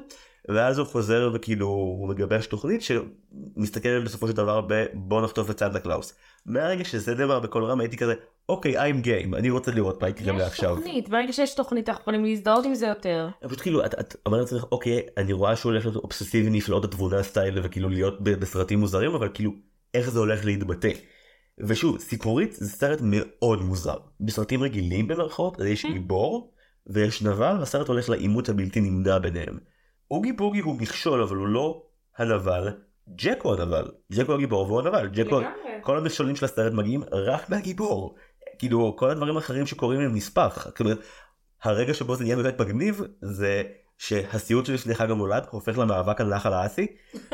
ואז הוא חוזר וכאילו הוא מגבש תוכנית שמסתכמת בסופו של דבר בבוא נחטוף את סנטה קלאוס. מהרגע שזה נאמר בקול רם הייתי כזה אוקיי I'm game אני רוצה לראות מה יקרה מעכשיו. יש תוכנית, ברגע שיש תוכנית אנחנו יכולים להזדהות עם זה יותר. פשוט כאילו את, את אומרת לעצמך אוקיי אני רואה שהוא הולך להיות אובססיבי נפלאות התבונה סטייל וכאילו להיות בסרטים מוזרים אבל כאילו איך זה הולך להתבטא. ושוב סיפורית זה סרט מאוד מוזר בסרטים רגילים במרכאות יש גיבור ויש נבל והסרט הולך לעימות הבלתי נמדע ביניהם. אוגי בוגי הוא מכשול אבל הוא לא הנבל, ג'ק הוא הנבל, ג'ק הוא הגיבור והוא הנבל, ג'ק הוא... כל המכשולים של הסרט מגיעים רק מהגיבור. כאילו כל הדברים האחרים שקורים הם נספח. כלומר, הרגע שבו זה נהיה באמת מגניב זה שהסיוט שלפני חג המולד הופך למאבק על נחל האסי,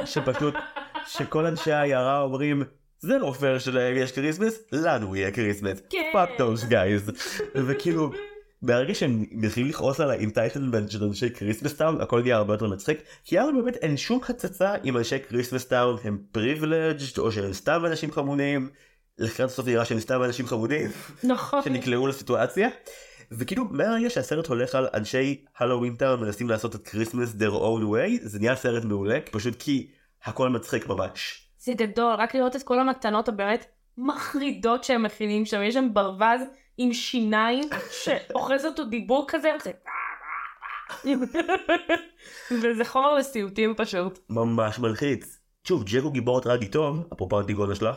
שפשוט, שכל אנשי העיירה אומרים זה לא פייר שלהם יש Christmas, לנו יהיה Christmas. fuck those guys. וכאילו ברגע שהם מתחילים לכעוס על ה entitlement של אנשי Christmas Town הכל נהיה הרבה יותר מצחיק כי אז באמת אין שום הצצה אם אנשי Christmas Town הם privileged או שהם סתם אנשים חמודים לקראת הסוף נראה שהם סתם אנשים חמודים נכון. שנקלעו לסיטואציה וכאילו מהרגע שהסרט הולך על אנשי Halloween Town מנסים לעשות את Christmas their own way זה נהיה סרט מעולה פשוט כי הכל מצחיק ממש. זה גדול, רק לראות את כל המתנות הבאמת מחרידות שהם מכינים שם, יש שם ברווז עם שיניים שאוחז אותו דיבוק כזה, וזה- חומר לסיוטים פשוט. ממש מלחיץ. שוב ג'ק הוא גיבור טרגי טוב אפרופו אנטיגונה שלך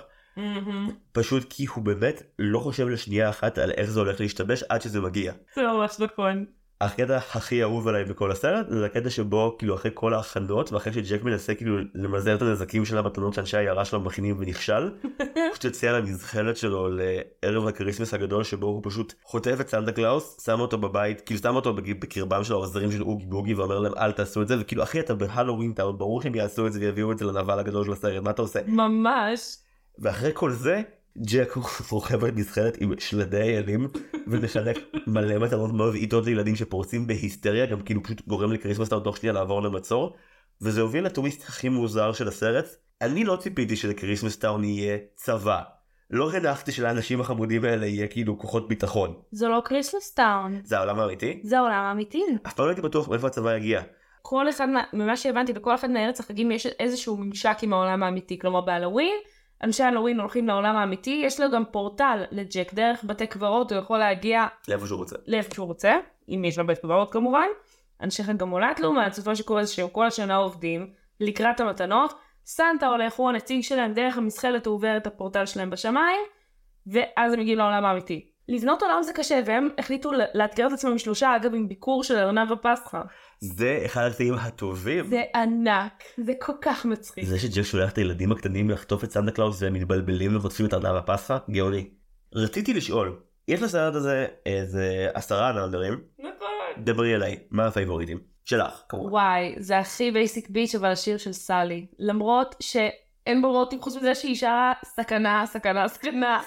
פשוט כי הוא באמת לא חושב לשנייה אחת על איך זה הולך להשתבש עד שזה מגיע. זה ממש נכון. הקטע הכי אהוב עליי בכל הסרט זה הקטע שבו כאילו אחרי כל ההכנות ואחרי שג'ק מנסה כאילו למזער את הנזקים של המתנות שאנשי העיירה שלו מכינים ונכשל הוא פשוט יוצא על המזחלת שלו לערב ה Christmas הגדול שבו הוא פשוט חוטף את סנטה קלאוס שם אותו בבית כאילו שם אותו בקרבם של העוזרים של אוגי בוגי ואומר להם אל תעשו את זה וכאילו אחי אתה ב Halloween Town ברור שהם יעשו את זה ויביאו את זה לנבל הגדול של הסרט מה אתה עושה ממש. ואחרי כל זה ג'ק רוכב על מזחלת עם שלדי איילים ומחלק מלא מתנות מבעיתות לילדים שפורצים בהיסטריה גם כאילו פשוט גורם ל Christmas תוך שנייה לעבור למצור וזה הוביל לטוויסט הכי מוזר של הסרט אני לא ציפיתי של Christmas Town יהיה צבא לא הנחתי שלאנשים החמודים האלה יהיה כאילו כוחות ביטחון זה לא Christmas Town. זה העולם האמיתי זה העולם האמיתי. אף פעם לא הייתי בטוח מאיפה הצבא יגיע כל אחד, מה- ממה שהבנתי, בכל אחד מארץ החגים יש איזשהו ממשק עם העולם האמיתי. כלומר בהלואוין, אנשי הלואוין הולכים לעולם האמיתי, יש לו גם פורטל לג'ק דרך בתי קברות, הוא יכול להגיע לאיפה שהוא רוצה לאיפה שהוא רוצה, אם יש לו בית קברות כמובן. אנשי חג המולד לעומת זאת מה שקורה זה שהם כל השנה עובדים לקראת המתנות, סנטה הולך, הוא הנציג שלהם, דרך המסחלת הוא עובר את הפורטל שלהם בשמיים, ואז הם מגיעים לעולם האמיתי. לבנות עולם זה קשה, והם החליטו לאתגר את עצמם שלושה, אגב עם ביקור של ארנב הפסחא. זה אחד הקטעים הטובים זה ענק, זה כל כך מצחיק. זה שג'ק שולח את הילדים הקטנים לחטוף את סנטה קלאוס והם מתבלבלים וחוטפים את ארנב הפסחא גאוני. רציתי לשאול יש לסרט הזה איזה עשרה נאמברים נכון. דברי אליי מה הפייבוריטים שלך כמובן. וואי, זה הכי basic bitch אבל השיר של סאלי. למרות שאין בו רוטים חוץ מזה שהיא שרה סכנה, סכנה, סכנה.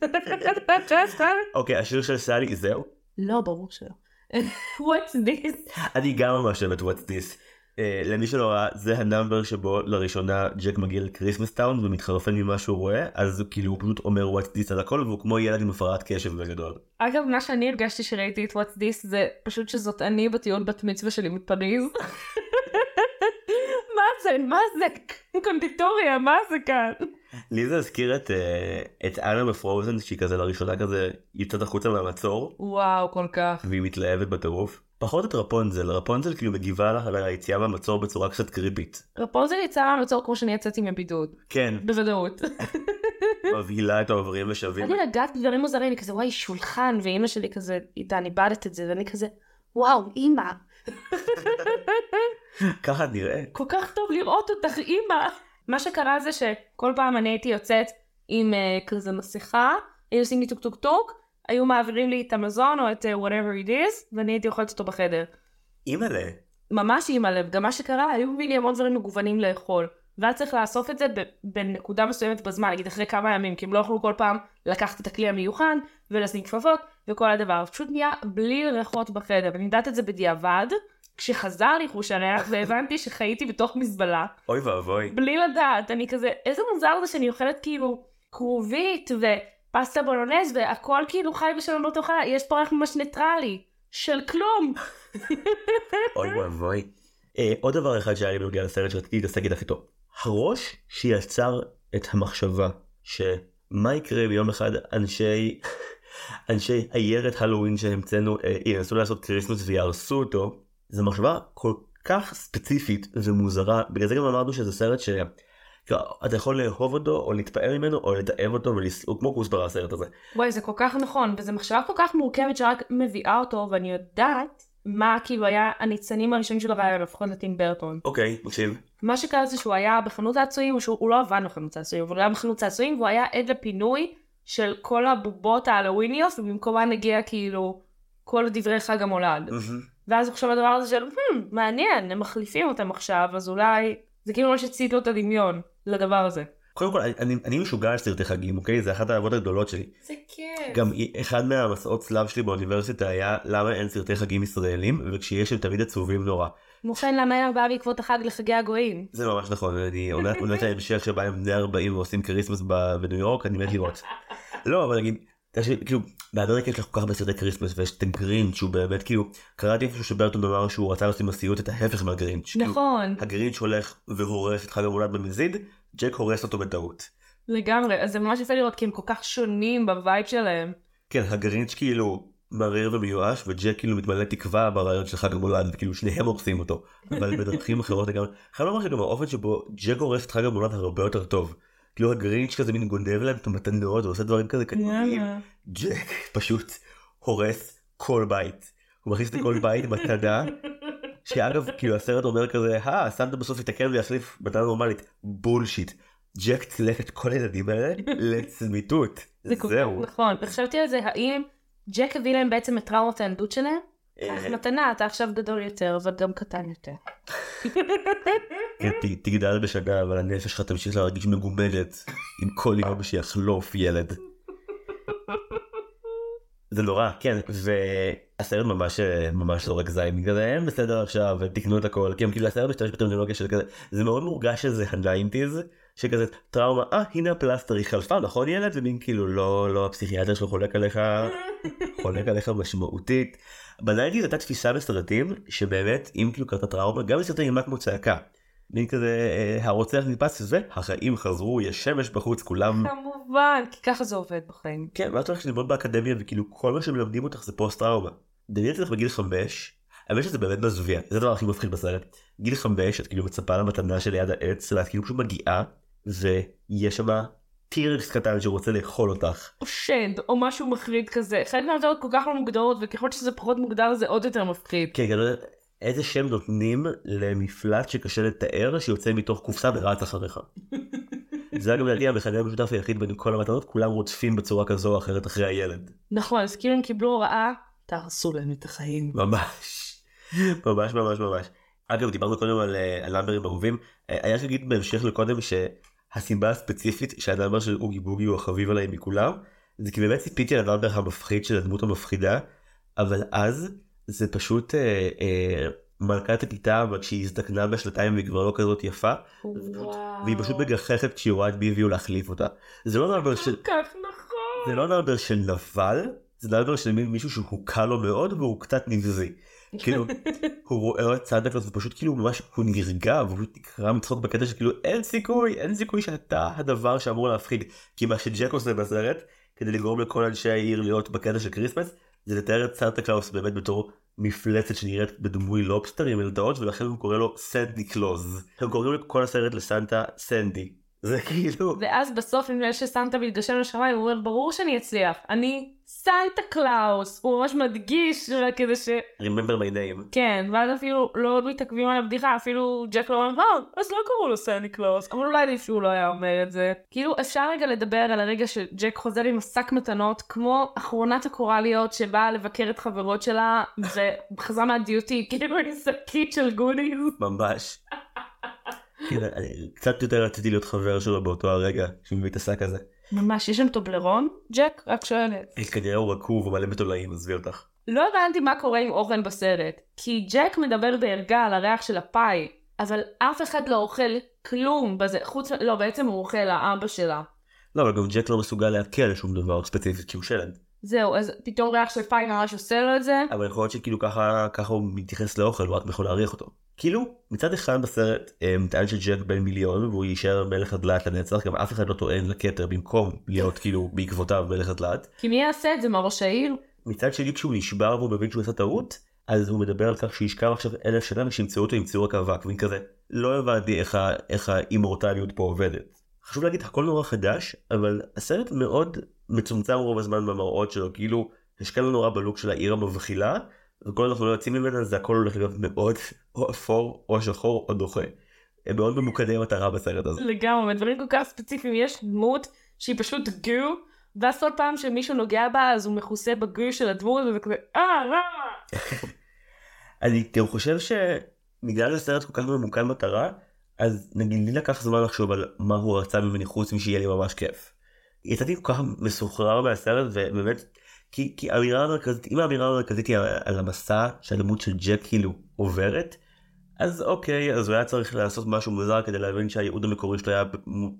אוקיי השיר של סאלי זהו לא, ברור שלא. What's this? אני גם ממש אוהב את What's This. Uh, למי שלא ראה זה ה number שבו לראשונה ג'ק מגיע ל Christmas Town ומתחרפן ממה שהוא רואה אז כאילו הוא פשוט אומר What's This על הכל והוא כמו ילד עם הפרעת קשב בגדול. אגב, מה שאני הרגשתי שראיתי את What's this זה פשוט שזאת אני בטיול בת מצווה שלי בפריז. מה זה? מה זה? קונדיטוריה, מה זה כאן? לי זה הזכיר את, אה, את אנה בפרוזן שהיא כזה לראשונה כזה יוצאת החוצה מהמצור וואו, כל כך. והיא מתלהבת בטירוף. פחות את רפונזל, רפונזל כאילו מגיבה לה על היציאה מהמצור בצורה קצת קריפית. רפונזל יצאה מהמצור כמו שאני יצאתי מבידוד. כן, בוודאות. מבהילה את העוברים ושבים. אני לגעת בדברים מוזרים, אני כזה וואי שולחן, ואימא שלי כזה, איתה, אני איבדת את זה, ואני כזה, וואו, אימא, ככה נראה. כל כך טוב לראות אותך, אימא. מה שקרה זה שכל פעם אני הייתי יוצאת עם uh, כזה מסכה, היו עושים לי טוק טוק טוק, היו מעבירים לי את המזון או את uh, whatever it is, ואני הייתי אוכלת אותו בחדר. אימא'לה. ממש אימא לב, גם מה שקרה, היו מביאים לי המון דברים מגוונים לאכול. והיה צריך לאסוף את זה בנקודה מסוימת בזמן, נגיד אחרי כמה ימים, כי הם לא יכלו כל פעם לקחת את הכלי המיוחד ולשים כפפות וכל הדבר. פשוט נהיה בלי ריחות בחדר, ואני יודעת את זה בדיעבד, כשחזר לי חוש הריח והבנתי שחייתי בתוך מזבלה, אוי ואבוי. בלי לדעת, אני כזה, איזה מוזר זה שאני אוכלת כאילו כרובית ופסטה בולונז והכל כאילו חי בשלום לא תאכל, יש פה ריח ממש ניטרלי, של כלום. אוי ואבוי. אה, עוד דבר אחד שהיה לי בנוגע לסרט שרציתי להתעסק איתך איתו. הראש שיצר את המחשבה שמה יקרה אם יום אחד אנשי אנשי עיירת הלואוין שהמצאנו אה, ינסו לעשות Christmas ויהרסו אותו. זו מחשבה כל כך ספציפית ומוזרה בגלל זה גם אמרנו שזה סרט ש... כאילו, אתה יכול לאהוב אותו או להתפעל ממנו או לתעב אותו הוא כמו כוסברה הסרט הזה. וואי זה כל כך נכון וזו מחשבה כל כך מורכבת שרק מביאה אותו ואני יודעת מה כאילו היה הניצנים הראשונים של הרעיון לפחות לטים ברטון. אוקיי מקשיב. מה שקרה זה שהוא היה בחנות צעצועים, או שהוא הוא לא עבד בחנות צעצועים, אבל הוא היה בחנות צעצועים והוא היה עד לפינוי של כל הבובות ההלוויניות ובמקומן הגיע כאילו כל דברי חג המולד. ואז על הדבר הזה של hmm, מעניין הם מחליפים אותם עכשיו אז אולי זה כאילו ממש הצית לו את הדמיון לדבר הזה. קודם כל אני, אני משוגע על סרטי חגים אוקיי זה אחת האהבות הגדולות שלי. זה כיף. גם אחד מהמסעות צלב שלי באוניברסיטה היה למה אין סרטי חגים ישראלים וכשיש הם תמיד עצובים נורא. כמו כן למה אין בא בעקבות החג לחגי הגויים. זה ממש נכון אני עונת עונת ההמשך שבה הם בני 40 ועושים Christmas ב- בניו יורק אני מת לראות. לא אבל נגיד תקשיב, כאילו באמריקה יש לך כל כך הרבה סרטי Christmas ויש את הגרינץ' שהוא באמת כאילו קראתי איפשהו שברטון אמר שהוא רצה לעשות עם הסיוט את ההפך מהגרינץ'. כאילו, נכון הגרינץ' הולך והורס את חג המולד במזיד ג'ק הורס אותו בטעות. לגמרי אז זה ממש יפה לראות כי הם כל כך שונים ב vibe שלהם. כן הגרינץ' כאילו מריר ומיואש וג'ק כאילו מתמלא תקווה ברעיון של חג המולד וכאילו שניהם הורסים אותו אבל בדרכים אחרות לגמרי. חייב לומר שגם האופן שבו ג'ק הורס את חג המולד הרבה יותר טוב. כאילו הגרינץ' כזה מין גונב להם את המתנות ועושה דברים כזה קטנים. ג'ק פשוט הורס כל בית. הוא מכניס לכל בית מתנה. שאגב כאילו הסרט אומר כזה אה סנטה בסוף יתקן ויחליף מתנה נורמלית בולשיט. ג'ק צילק את כל הילדים האלה לצמיתות. זה זהו. נכון. וחשבתי על זה האם ג'ק הביא להם בעצם את טראומת הילדות שלהם? אה, אך מתנה אתה עכשיו גדול יותר אבל גם קטן יותר. כן, תגדל בשנה אבל הנפש שלך תמשיך להרגיש מגומדת עם כל יום שיחלוף ילד. זה נורא כן והסרט ממש ממש זורק זין בגלל זה הם בסדר עכשיו תקנו את הכל כי הם כאילו הסרט משתמש בטרמינולוגיה של כזה זה מאוד מורגש שזה ה nineties שכזה טראומה אה הנה הפלסטר היא חלפה נכון ילד ומין כאילו לא לא הפסיכיאטר שלו חולק עליך חולק עליך משמעותית. ב nineties הייתה תפיסה בסרטים שבאמת אם כאילו קרתה טראומה גם בסרטי אימה כמו צעקה. מין כזה אה, הרוצח נתפס והחיים חזרו יש שמש בחוץ כולם כמובן כי ככה זה עובד בחיים. כן ואז אתה הולך ללמוד באקדמיה וכאילו כל מה שמלמדים אותך זה פוסט טראומה. דניאל צריך בגיל חמש. האמת שזה באמת מזוויע זה הדבר הכי מפחיד בסרט. גיל חמש את כאילו מצפה למתנה שליד העץ ואת כאילו פשוט מגיעה ויש שם T-Rex קטן שרוצה לאכול אותך. או שד או משהו מחריד כזה. חלק מהעבירות כל כך לא מוגדרות וככל שזה פחות מוגדר זה עוד יותר מפחיד. כן, כן, איזה שם נותנים למפלט שקשה לתאר שיוצא מתוך קופסה ורץ אחריך. זה אגב לדעתי המכנה המשותף היחיד בין כל המתנות כולם רודפים בצורה כזו או אחרת אחרי הילד. נכון אז כאילו הם קיבלו הוראה תהרסו להם את החיים. ממש. ממש ממש ממש. אגב דיברנו קודם על, אה, על נאמברים אהובים אה, היה להגיד בהמשך לקודם שהסיבה הספציפית שה number של אוגי בוגי הוא החביב עליי מכולם זה כי באמת ציפיתי על ה number המפחיד של הדמות המפחידה אבל אז זה פשוט אה, אה, מלכת הכיתה אבל כשהיא הזדקנה בשנתיים והיא כבר לא כזאת יפה והיא פשוט מגחכת כשהיא רואה את ביביו להחליף אותה. זה לא נאמבר של נכון. זה לא number של נבל זה number של מישהו שהוא קל לו מאוד והוא קצת נבזי. כאילו הוא רואה את סנטה קלוס ופשוט כאילו ממש הוא נרגע והוא נקרע מצחוק בקטע שכאילו אין סיכוי אין סיכוי שאתה הדבר שאמור להפחיד כי מה שג'ק עושה בסרט כדי לגרום לכל אנשי העיר להיות בקטע של Christmas זה לתאר את סנטה קלאוס באמת בתור מפלצת שנראית בדמוי לובסטר עם מלתעות ולכן הוא קורא לו סנדי קלוז. הם קוראים לכל הסרט לסנטה סנדי. זה כאילו... ואז בסוף לפני שסנטה מתגשם לשמיים הוא אומר ברור שאני אצליח. אני סנטה קלאוס. הוא ממש מדגיש כדי ש... remember my name. כן ואז אפילו לא מתעכבים על הבדיחה אפילו ג'ק לא אומר "אה, אז לא קראו לו סנטה קלאוס. אבל אולי עדיף שהוא לא היה אומר את זה. כאילו אפשר רגע לדבר על הרגע שג'ק חוזר עם שק מתנות כמו אחרונת הקוראליות שבאה לבקר את חברות שלה וחזרה מהדיוטי כאילו עם שקית של גודיז ממש. כן, קצת יותר רציתי להיות חבר שלו באותו הרגע שהוא מביא את השק הזה. ממש יש שם טובלרון ג'ק רק שואלת. כנראה הוא רקוב ומלא בתולעים עזבי אותך. לא הבנתי מה קורה עם אורן בסרט, כי ג'ק מדבר בערגה על הריח של הפאי, אבל אף אחד לא אוכל כלום בזה, חוץ, לא בעצם הוא אוכל האבא שלה. לא אבל גם ג'ק לא מסוגל לעכל שום דבר ספציפית כי הוא שלד. זהו, אז פתאום ריח של פאי ממש עושה לו את זה. אבל יכול להיות שכאילו ככה ככה הוא מתייחס לאוכל הוא רק יכול להריח אותו. כאילו מצד אחד בסרט אה, טען שג'ק בן מיליון והוא יישאר מלך הדלת לנצח גם אף אחד לא טוען לכתר במקום להיות כאילו בעקבותיו מלך הדלת. כי מי יעשה את זה? מה ראש העיר? מצד שני כשהוא נשבר והוא מבין שהוא עשה טעות אז הוא מדבר על כך שישכב עכשיו אלף שנה ושימצאו אותו ימצאו רק אבק ואין כזה לא הבנתי איך, איך האימורטליות פה עובדת. חשוב להגיד הכל נורא חדש אבל הסרט מאוד מצומצם רוב הזמן במראות שלו כאילו השקענו נורא בלוק של העיר המבחילה וכל אנחנו לא יוצאים ממנה זה הכל הולך להיות מאוד או אפור או שחור או דוחה. הם מאוד ממוקדי מטרה בסרט הזה. לגמרי, דברים כל כך ספציפיים, יש דמות שהיא פשוט גו, ואז כל פעם שמישהו נוגע בה אז הוא מכוסה בגו של הדמות הזה וכזה אה למה? אני גם חושב שבגלל הסרט כל כך ממוקד מטרה אז נגיד לי לקח זמן לחשוב על מה הוא רצה ממני חוץ משיהיה לי ממש כיף. יצאתי כל כך מסוחרר מהסרט ובאמת כי, כי האמירה המרכזית אם האמירה המרכזית היא על, המסע שהדמות של ג'ק כאילו עוברת אז אוקיי אז הוא היה צריך לעשות משהו מוזר כדי להבין שהייעוד המקורי שלו היה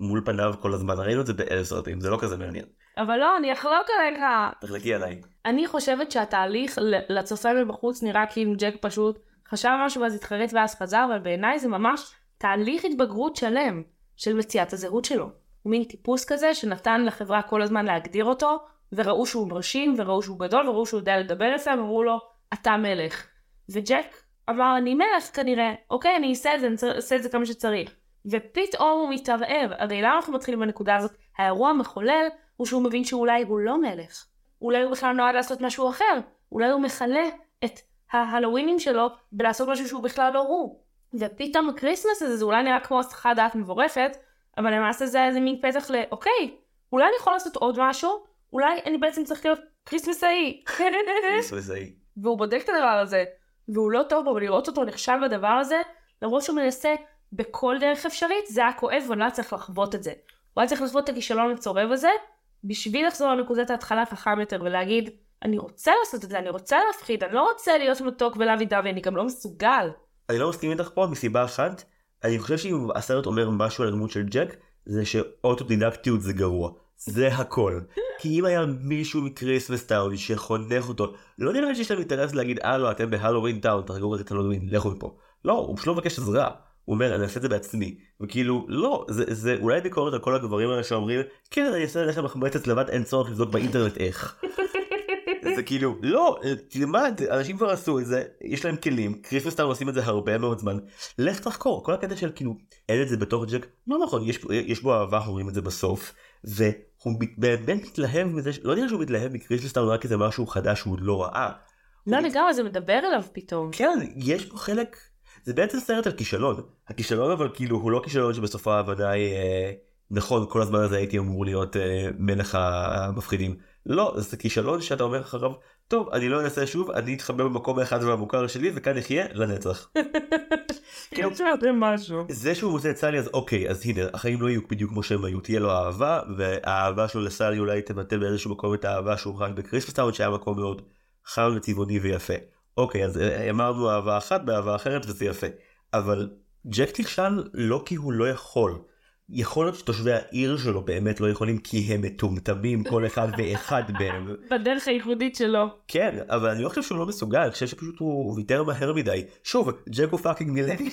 מול פניו כל הזמן ראינו את זה באלף סרטים זה לא כזה מעניין. אבל לא, אני אחלוק עליך. תחלקי עליי. אני חושבת שהתהליך לצופה מבחוץ נראה כאילו ג'ק פשוט חשב משהו ואז התחרט ואז חזר, אבל בעיניי זה ממש תהליך התבגרות שלם של מציאת הזהות שלו. הוא מין טיפוס כזה שנתן לחברה כל הזמן להגדיר אותו, וראו שהוא מרשים, וראו שהוא גדול, וראו שהוא יודע לדבר יפה, ואמרו לו, אתה מלך. וג'ק אמר, אני מלך כנראה, אוקיי, אני אעשה את זה, אני אעשה את זה כמה שצריך. ופתאום הוא מתערער, הרי למה אנחנו מתחילים בנקודה הזאת? האירוע המחולל הוא שהוא מבין שאולי הוא לא מלך. אולי הוא בכלל נועד לעשות משהו אחר. אולי הוא מכלה את ההלווינים שלו בלעשות משהו שהוא בכלל לא הוא. ופתאום ה Christmas הזה זה אולי נראה כמו הסחת דעת מבורכת, אבל למעשה זה איזה מין פתח ל... אוקיי, אולי אני יכול לעשות עוד משהו? אולי אני בעצם צריך להיות קריסמסאי. והוא בודק את הדבר הזה, והוא לא טוב בו, ולראות אותו נכשל בדבר הזה, למרות שהוא מנסה בכל דרך אפשרית, זה היה כואב, ואולי הוא היה צריך לחוות את זה. הוא היה צריך לחוות את הכישלון הצורב הזה, בשביל לחזור לנקודת ההתחלה חכם יותר, ולהגיד, אני רוצה לעשות את זה, אני רוצה להפחיד, אני לא רוצה להיות מתוק ו lovey dovey, אני גם לא מסוגל. אני לא מסכים איתך פה מסיבה אחת, אני חושב שאם הסרט אומר משהו על הדמות של ג'ק, זה שאוטודידקטיות זה גרוע. זה הכל. כי אם היה מישהו מ Christmas Town שחונך אותו, לא נראה לי שיש להם אינטרס להגיד, אה לא, אתם ב Halloween Town, תרגעו רק את הלווין, לכו מפה. לא, הוא פשוט לא מבקש עזרה. הוא אומר, אני אעשה את זה בעצמי. וכאילו, לא, זה, זה אולי ביקורת על כל הגברים האלה שאומרים, כן, אני אעשה לכם מחמצת לבד, אין צורך לבדוק באינטרנט איך. זה כאילו לא תלמד אנשים כבר עשו את זה יש להם כלים Christmas Town עושים את זה הרבה מאוד זמן לך תחקור כל הקטע של כאילו אין את זה בתוך ג'ק לא נכון יש, יש בו אהבה רואים את זה בסוף והוא מת- באמת מתלהב מזה לא נראה שהוא מתלהב מ Christmas Town רק כי זה משהו חדש שהוא לא ראה. לא לגמרי, זה מדבר אליו פתאום. כן יש פה חלק זה בעצם סרט על כישלון הכישלון אבל כאילו הוא לא כישלון שבסופו ההבנה היא אה, נכון כל הזמן הזה הייתי אמור להיות אה, מלך המפחידים לא זה כישלון שאתה אומר אחריו טוב אני לא אנסה שוב אני אתחבא במקום האחד והמוכר שלי וכאן אחיה לנצח. כאילו, זה משהו. זה שהוא מוצא את סלי אז אוקיי אז הנה החיים לא יהיו בדיוק כמו שהם היו תהיה לו אהבה והאהבה שלו לסלי אולי תבטא באיזשהו מקום את האהבה שהוא חי ב Christmas Town שהיה מקום מאוד חם וצבעוני ויפה. אוקיי אז אה, המרנו אהבה אחת באהבה אחרת וזה יפה אבל ג'ק נכשל לא כי הוא לא יכול יכול להיות שתושבי העיר שלו באמת לא יכולים כי הם מטומטמים כל אחד ואחד מהם. בדרך הייחודית שלו. כן, אבל אני לא חושב שהוא לא מסוגל, אני חושב שפשוט הוא ויתר מהר מדי. שוב, ג'ק הוא fucking millennial,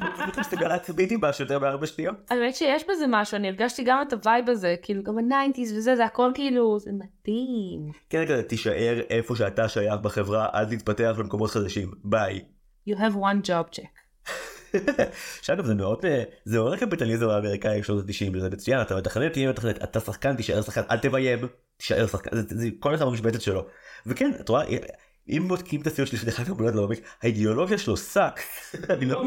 הוא מסוגל להתמיד עם משהו יותר מארבע שניות. האמת שיש בזה משהו, אני הרגשתי גם את ה vibe הזה, כאילו גם ה nineties וזה, זה הכל כאילו, זה מתאים. כן, כזה תישאר איפה שאתה שייך בחברה, אל תתפתח למקומות חדשים, ביי. You have one job Jack. שאגב זה מאוד אה, זה מאוד קפיטליזם האמריקאי של ה-90 זה מצוין אתה מתכנת תהיה מתכנת אתה שחקן תישאר שחקן אל תביים תישאר שחקן זה, זה כל אחד במשבצת שלו וכן את רואה אם בודקים את הסיוט שלי לפני חג המולד לעומק האידיאולוגיה שלו suck אני לא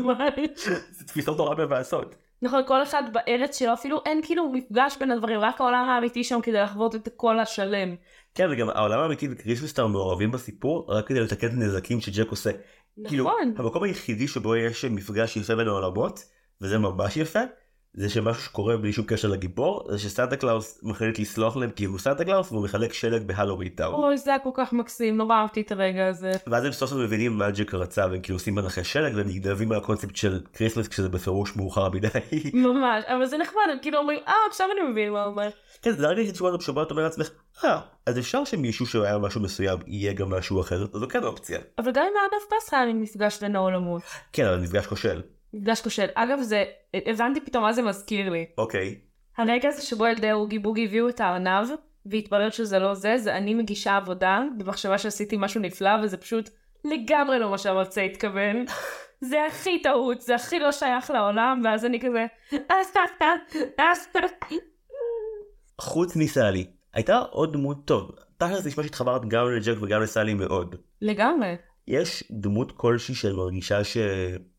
זה תפיסות נורא מבאסות. נכון כל אחד בארץ שלו אפילו אין כאילו מפגש בין הדברים רק העולם האמיתי שם כדי לחוות את הכל השלם. כן וגם העולם האמיתי ו Christmas Town מעורבים בסיפור רק כדי לתקן את הנזקים שג'ק עושה. כאילו, נכון. המקום היחידי שבו יש מפגש יפה בין העולמות, וזה ממש יפה, זה שמשהו שקורה בלי שום קשר לגיבור, זה שסנטה קלאוס מחליט לסלוח להם כי הוא סנטה קלאוס והוא מחלק שלג ב Halloween Town. אוי זה היה כל כך מקסים, נורא אהבתי את הרגע הזה. ואז הם סוף סוף מבינים מה ג'ק רצה והם כאילו עושים מלאכי שלג והם נגנבים על הקונספט של Christmas כשזה בפירוש מאוחר מדי. ממש, אבל זה נחמד, הם כאילו אומרים, אה עכשיו אני מבין מה הוא אומר. כן זה הרגע שבו שבו אתה אומר לעצמך, אה, אז אפשר שמישהו שהיה משהו מסוים יהיה גם משהו אחר, זו כן אופציה. אבל גם עם האגף פס היה מפגש בין העולמות. כן אבל מפגש כושל. מפגש כושל. אגב זה, הבנתי פתאום מה זה מזכיר לי. אוקיי. הרגע הזה שבו ילדי אוגי בוגי הביאו את הארנב, והתברר שזה לא זה, זה אני מגישה עבודה, במחשבה שעשיתי משהו נפלא, וזה פשוט לגמרי לא מה שהמרצה התכוון. זה הכי טעות, זה הכי לא שייך לעולם, ואז אני כזה... חוץ מסלי, הייתה עוד דמות טוב. תכל'ס נשמע שהתחברת גם לג'ק וגם לסלי מאוד. לגמרי. יש דמות כלשהי שמרגישה ש...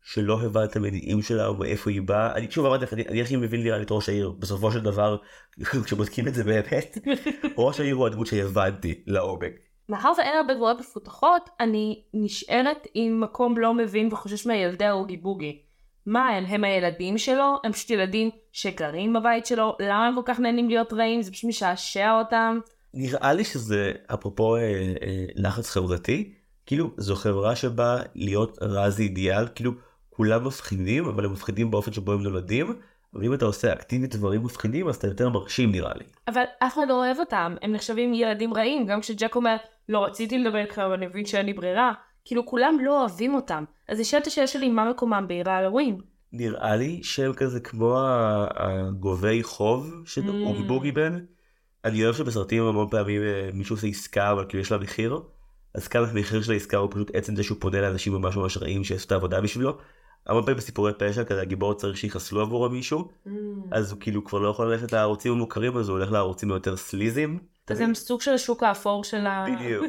שלא הבנת את המניעים שלה או מאיפה היא באה. אני שוב אמרתי לך, אני, הכי מבין נראה לי את ראש העיר. בסופו של דבר, כשבודקים את זה באמת, ראש העיר הוא הדמות שהבנתי לעומק. מאחר ואין הרבה דמויות מפותחות, אני נשארת עם מקום לא מבין וחושש מילדי האוגי בוגי. מה הם? הם הילדים שלו? הם פשוט ילדים שגרים בבית שלו? למה הם כל כך נהנים להיות רעים? זה פשוט משעשע אותם? נראה לי שזה אפרופו אה, אה, לחץ חברתי, כאילו זו חברה שבאה להיות רע זה אידיאל, כאילו כולם מפחידים אבל הם מפחידים באופן שבו הם נולדים, אבל אם אתה עושה אקטיבית דברים מפחידים אז אתה יותר מרשים נראה לי. אבל אף אחד לא אוהב אותם, הם נחשבים ילדים רעים, גם כשג'ק אומר לא רציתי לדבר איתך אבל אני מבין שאין לי ברירה, כאילו כולם לא אוהבים אותם. אז נשאלת השאלה שלי מה מקומם בעיר ההלווין? נראה לי שהם כזה כמו הגובי חוב של Mm. בוגי בן. אני אוהב שבסרטים המון פעמים אה, מישהו עושה עסקה אבל כאילו יש לה מחיר. אז כאן המחיר של העסקה הוא פשוט עצם זה שהוא פונה לאנשים ממש ממש רעים שיעשו את העבודה בשבילו. המון פעמים בסיפורי פשע כזה הגיבור צריך שיחסלו עבורו מישהו אז הוא כאילו כבר לא יכול ללכת לערוצים המוכרים אז הוא הולך לערוצים היותר סליזים. אז הם סוג של השוק האפור של ה... בדיוק.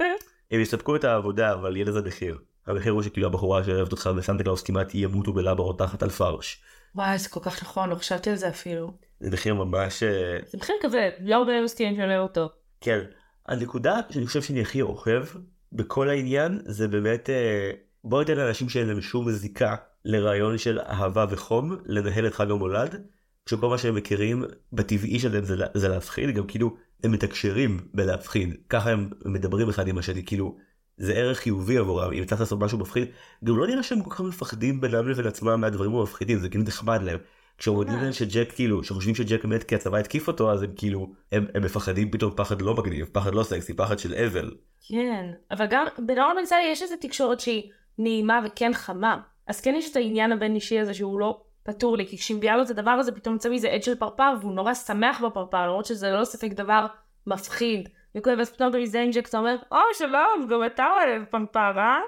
הם יספקו את העבודה אבל יהיה לזה מחיר. המחיר הוא שכאילו הבחורה שאוהבת אותך בסנטה קלאוס כמעט ימותו בלברות תחת על פרש. וואי זה כל כך נכון, לא חשבתי על זה אפילו. זה מחיר ממש אה, זה מחיר כבד, לא הרבה מסכימים אוהב אותו. כן. הנקודה שאני חושב שאני הכי אוהב בכל העניין זה באמת אה, בוא ניתן לאנשים שאין להם שום זיקה לרעיון של אהבה וחום לנהל את חג המולד. שכל מה שהם מכירים בטבעי שלהם זה, זה להפחיד גם כאילו הם מתקשרים בלהפחיד ככה הם מדברים אחד עם השני כאילו זה ערך חיובי עבורם אם צריך לעשות משהו מפחיד גם לא נראה שהם כל כך מפחדים בינם לבין עצמם מהדברים המפחידים זה כאילו נחמד להם. כשאומרים להם שג'ק כאילו שחושבים שג'ק מת כי הצבא התקיף אותו אז הם כאילו הם, הם מפחדים פתאום פחד לא מגניב פחד לא סקסי פחד של אבל. כן, אבל גם בנורמן בנצלי יש איזו תקשורת שהיא נעימה וכן חמה. אז כן יש את העניין הבין אישי הזה שהוא לא פתור לי, כי כשהיא מביאה לו את הדבר הזה פתאום יוצא מזה עד של פרפר והוא נורא שמח בפרפר למרות שזה ללא ספק דבר מפחיד. וכואב, ואז פתאום ג'ק אתה אומר, או שלום, גם אתה אוהב פרפר, אה?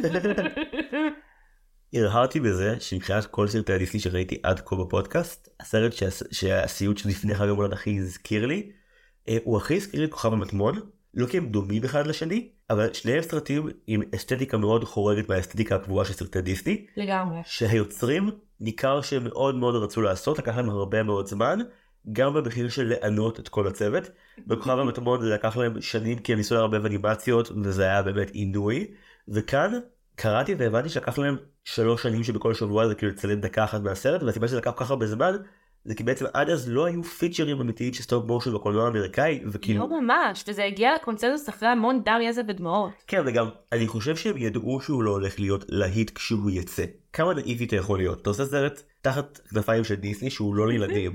הרהרתי בזה שמבחינת כל סרטי הדיסני שראיתי עד כה בפודקאסט הסרט שהס- שהסיוט שלפני חג המולד הכי הזכיר לי אה, הוא הכי הזכיר לי את כוכב המטמון לא כי הם דומים אחד לשני אבל שניהם סרטים עם אסתטיקה מאוד חורגת מהאסתטיקה הקבועה של סרטי דיסני לגמרי. שהיוצרים ניכר שהם מאוד מאוד רצו לעשות לקח להם הרבה מאוד זמן גם במחיר של לענות את כל הצוות. בכוכב המטמון זה לקח להם שנים כי הם ניסו לערבב אנימציות וזה היה באמת עינוי וכאן קראתי והבנתי שלקח להם שלוש שנים שבכל שבוע זה כאילו לצלם דקה אחת מהסרט והסיבה שזה לקח כל כך הרבה זמן זה כי בעצם עד אז לא היו פיצ'רים אמיתיים של stop motion בקולנוע האמריקאי וכאילו לא ממש, וזה הגיע לקונצנזוס אחרי המון דם, יזע ודמעות. כן וגם אני חושב שהם ידעו שהוא לא הולך להיות להיט כשהוא יצא כמה נאיבי אתה יכול להיות. אתה עושה סרט תחת כנפיים של דיסני שהוא לא לילדים,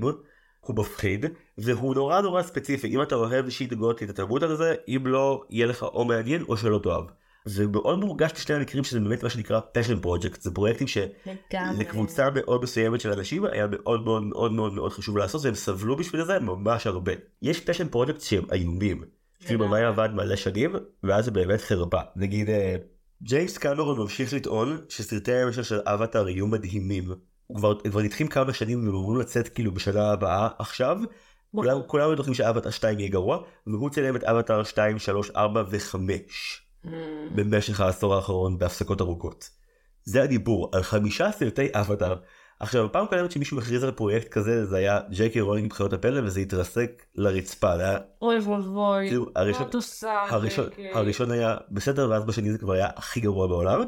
הוא מפחיד, והוא נורא נורא ספציפי. אם אתה אוהב שיט גוטי את התרבות על זה, אם לא, יהיה לך או מעניין או שלא תאהב. ומאוד מורגש בשני המקרים שזה באמת מה שנקרא passion project זה פרויקטים שלקבוצה מאוד מסוימת של אנשים היה מאוד מאוד מאוד מאוד מאוד חשוב לעשות והם סבלו בשביל זה ממש הרבה. יש passion project שהם איומים. כאילו במאי עבד מלא שנים ואז זה באמת חרפה. נגיד אה, ג'יימס קמרון ממשיך לטעון שסרטי המשך של אבטאר יהיו מדהימים. הוא כבר, כבר נדחים כמה שנים והם אמורים לצאת כאילו בשנה הבאה עכשיו. כולם כולם בטוחים שאבטאר 2 יהיה גרוע והוא צילם את אבטאר 2, 3, 4 ו-5. במשך העשור האחרון בהפסקות ארוכות. זה הדיבור על חמישה סרטי אבטאר. עכשיו הפעם הקודמת שמישהו הכריז על פרויקט כזה זה היה ג'יי קיי רולינג בחיות הפלא וזה התרסק לרצפה. זה היה... אוי ואבוי, כאילו, מה הראשון? הראשון, ג'קי? הראשון היה בסדר ואז בשני זה כבר היה הכי גרוע בעולם.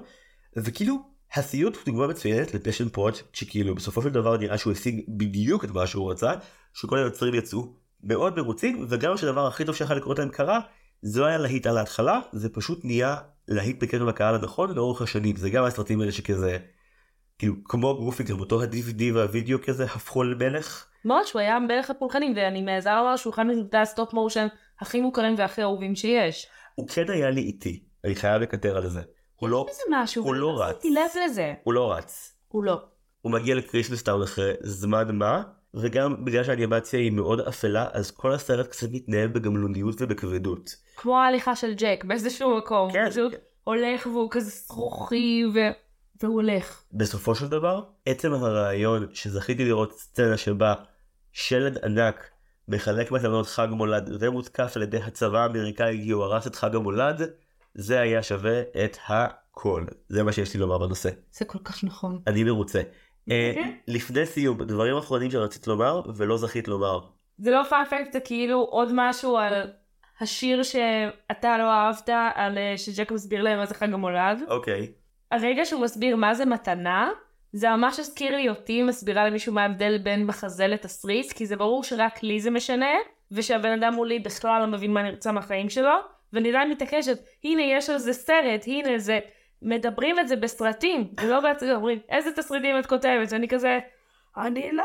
וכאילו הסיוט הוא דוגמה מצוינת ל passion project שכאילו בסופו של דבר נראה שהוא השיג בדיוק את מה שהוא רצה שכל היוצרים יצאו מאוד מרוצים וגם שהדבר הכי טוב שיכול לקרות להם קרה זה לא היה להיט על ההתחלה זה פשוט נהיה להיט בקרב הקהל הנכון לאורך השנים זה גם הסרטים האלה שכזה כאילו כמו גופי גם אותו ה-DVD והווידאו כזה הפכו למלך ממש, הוא היה מלך הפולחנים, ואני מעזה לומר שהוא אחד מסרטי ה stop motion הכי מוכרים והכי אהובים שיש. הוא כן היה לי איטי אני חייב לקטר על זה הוא לא איזה משהו, הוא לא רץ. הוא לא רץ הוא לא. הוא מגיע ל Christmas Town אחרי זמן מה וגם בגלל שהאנימציה היא מאוד אפלה אז כל הסרט קצת מתנהל בגמלוניות ובכבדות. כמו ההליכה של ג'ק באיזשהו מקום. כן. הוא פשוט הולך והוא כזה שרוכי ו... והוא הולך. בסופו של דבר עצם הרעיון שזכיתי לראות סצנה שבה שלד ענק מחלק מתנות חג מולד ומותקף על ידי הצבא האמריקאי כי הוא הרס את חג המולד זה היה שווה את הכל זה מה שיש לי לומר בנושא זה כל כך נכון. אני מרוצה. אה. לפני סיום דברים אחרונים שרצית לומר ולא זכית לומר זה לא פאנפקט, זה כאילו עוד משהו על השיר שאתה לא אהבת, על אה, שג'ק מסביר להם מה זה חג המולד. אוקיי הרגע שהוא מסביר מה זה מתנה, זה ממש הזכיר לי אותי מסבירה למישהו מה ההבדל בין מחזה לתסריט, כי זה ברור שרק לי זה משנה, ושהבן אדם מולי בכלל לא מבין מה נרצה מהחיים שלו, ואני עדיין מתעקשת, הנה יש על זה סרט, הנה זה, מדברים את זה בסרטים, ולא בעצם אומרים, איזה תסריטים את כותבת, ואני כזה, אני לא.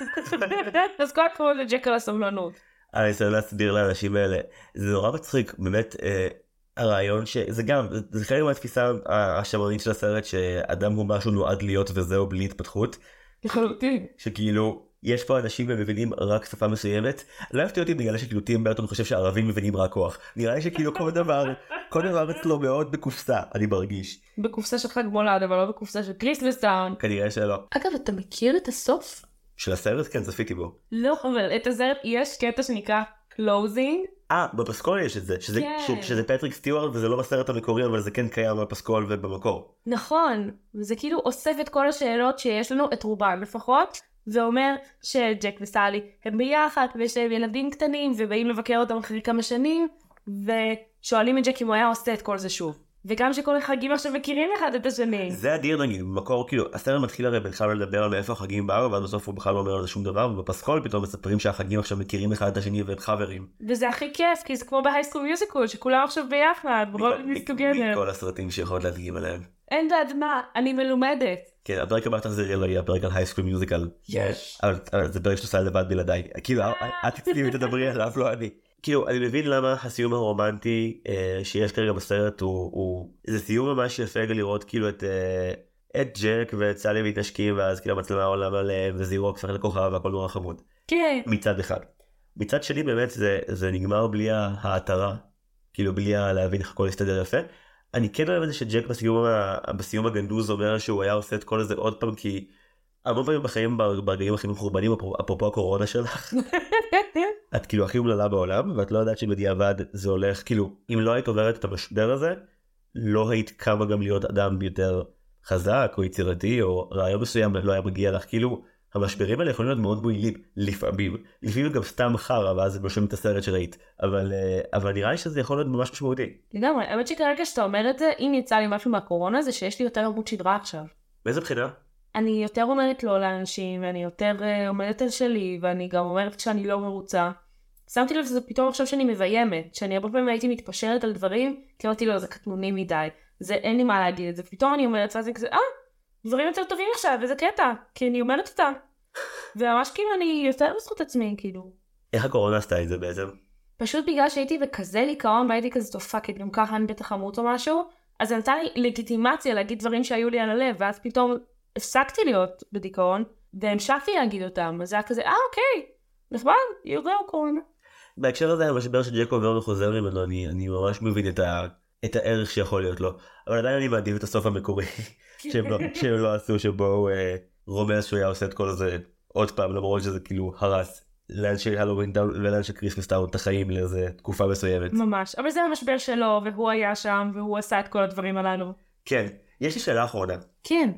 אז כל הכבוד לג'ק על הסבלנות. אני רוצה להסביר לאנשים האלה זה נורא מצחיק באמת אה, הרעיון שזה גם זה- זה חלק מהתפיסה השמרנית של הסרט שאדם הוא משהו נועד להיות וזהו בלי התפתחות לחלוטין. שכאילו יש פה אנשים ומבינים רק שפה מסוימת לא הפתיע אותי בגלל שכאילו טים ברטון חושב שערבים מבינים רק כוח נראה לי שכאילו כל דבר כל דבר אצלו מאוד בקופסה אני מרגיש בקופסה של חג מולד, אבל לא בקופסה של Christmas Town. כנראה שלא אגב, אתה מכיר את הסוף? של הסרט כן צפיתי בו לא, אבל את הסרט יש קטע שנקרא closing. אה בפסקול יש את זה שזה, כן. ש, שזה פטריק סטיוארט וזה לא בסרט המקורי אבל זה כן קיים בפסקול ובמקור נכון, וזה כאילו אוסף את כל השאלות שיש לנו, את רובן לפחות, ואומר שג'ק וסאלי הם ביחד, ויש להם ילדים קטנים, ובאים לבקר אותם אחרי כמה שנים, ושואלים את ג'ק אם הוא היה עושה את כל זה שוב. וגם שכל החגים עכשיו מכירים אחד את השני. זה אדיר נגיד במקור כאילו הסרט מתחיל הרי בכלל לדבר על מאיפה החגים באו ואז בסוף הוא בכלל לא אומר על זה שום דבר ובפסקול פתאום מספרים שהחגים עכשיו מכירים אחד את השני והם חברים. וזה הכי כיף, כי זה כמו ב High School Musical, שכולם עכשיו ביחד, we're all in this together. מכל הסרטים שיכולות להדגים עליהם. אין בעד מה, אני מלומדת. כן הפרק הבא תחזרי לא יהיה הפרק על הייסקול מיוזיקל. יש. אבל אבל זה פרק שאת עושה לבד בלעדיי כאילו את תצאי ותדברי עליו לא אני. כאילו אני מבין למה הסיום הרומנטי אה, שיש כרגע בסרט הוא, זה סיום ממש יפה לראות כאילו את אה, את ג'ק ואת סלי מתנשקים ואז כאילו המצלמה עולה עליהם וזירו הופך לכוכב והכל נורא חמוד. כן. מצד אחד. מצד שני באמת זה, זה נגמר בלי ההתרה, כאילו בלי להבין איך הכל הסתדר יפה. אני כן אוהב את זה שג'ק בסיום, בסיום הגנדוז אומר שהוא היה עושה את כל זה עוד פעם כי המון פעמים בחיים בר- ברגעים הכי מחורבנים אפרופו הקורונה שלך את כאילו הכי אומללה בעולם ואת לא יודעת שבדיעבד זה הולך כאילו אם לא היית עוברת את המשבר הזה לא היית קמה גם להיות אדם יותר חזק או יצירתי או רעיון מסוים לא היה מגיע לך כאילו המשברים האלה יכולים להיות מאוד מועילים לפעמים לפעמים גם סתם חרא ואז זה נושם את הסרט שראית אבל אה, אבל נראה לי שזה יכול להיות ממש משמעותי. לגמרי, האמת שכרגע שאתה אומר את זה, אם יצא לי משהו מהקורונה זה שיש לי יותר עמוד שדרה עכשיו. מאיזה בחינה? אני יותר אומרת לא לאנשים, ואני יותר עומדת על שלי, ואני גם אומרת כשאני לא מרוצה. שמתי לב שזה פתאום עכשיו שאני מביימת, שאני הרבה פעמים הייתי מתפשרת על דברים, כי אמרתי לו זה קטנוני מדי, זה אין לי מה להגיד את זה, פתאום אני אומרת ואז אני כזה אה, דברים יותר טובים עכשיו, וזה קטע, כי אני אומרת אותה. וממש כאילו אני יותר בזכות עצמי, כאילו. איך הקורונה עשתה את זה בעצם? פשוט בגלל שהייתי בכזה דיכאון והייתי כזה טוב fuck, גם ככה אני בטח אמות או משהו, אז זה נתן לי לגיטימציה להגיד דברים שהיו לי על הלב, ואז פתאום הפסקתי להיות בדיכאון, והמשכתי להגיד אותם, אז זה היה כזה, אה אוקיי, נחמד, יוזר קורונה. בהקשר הזה המשבר שג'ק עובר ואינו חוזר ממנו אני, אני ממש מבין את, ה, את הערך שיכול להיות לו אבל עדיין אני מעדיף את הסוף המקורי שהם, לא, שהם לא עשו שבו אה, רומז שהוא היה עושה את כל זה עוד פעם למרות שזה כאילו הרס לאנשי Halloween Town ולאנשי Christmas Town את החיים לאיזה תקופה מסוימת. ממש, אבל זה המשבר שלו והוא היה שם והוא עשה את כל הדברים הללו. כן, יש לי שאלה אחרונה. כן.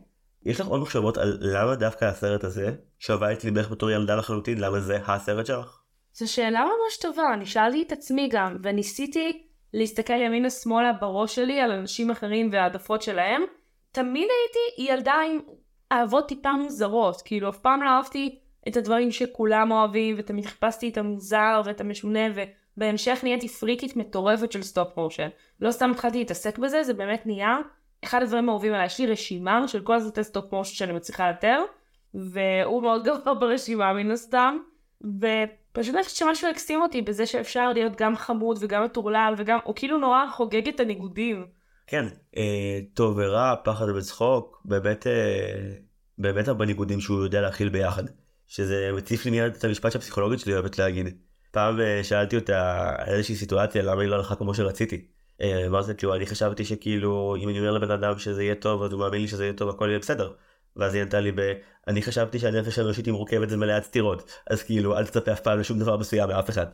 יש לך עוד מחשבות על למה דווקא הסרט הזה שבה את ליבך בתור ילדה לחלוטין למה זה הסרט שלך? זו שאלה ממש טובה, אני שאלתי את עצמי גם, וניסיתי להסתכל ימינה שמאלה בראש שלי על אנשים אחרים והעדפות שלהם. תמיד הייתי ילדה עם אהבות טיפה מוזרות, כאילו אף פעם לא אהבתי את הדברים שכולם אוהבים, ותמיד חיפשתי את המוזר ואת המשונה, ובהמשך נהייתי פריקית מטורפת של stop motion. לא סתם התחלתי להתעסק בזה, זה באמת נהיה אחד הדברים האהובים עליי. יש לי רשימה של כל הסרטי stop motion שאני מצליחה לאתר, והוא מאוד גבוה ברשימה מן הסתם. ופשוט אני חושבת שמשהו הקסים אותי בזה שאפשר להיות גם חמוד וגם מטורלל וגם, הוא כאילו נורא חוגג את הניגודים. כן, אה, טוב ורע, פחד וצחוק, באמת, אה, באמת הרבה ניגודים שהוא יודע להכיל ביחד. שזה מציף לי מיד את המשפט שהפסיכולוגית שלי אוהבת להגיד. פעם אה, שאלתי אותה על איזושהי סיטואציה למה היא לא הלכה כמו שרציתי. אה, אמרתי כאילו אני חשבתי שכאילו אם אני אומר לבן אדם שזה יהיה טוב אז הוא מאמין לי שזה יהיה טוב הכל יהיה בסדר. ואז היא ענתה לי ב... אני חשבתי שהנפש האנושית היא מורכבת ומלאת סתירות אז כאילו אל תצפה אף פעם לשום דבר מסוים מאף אחד.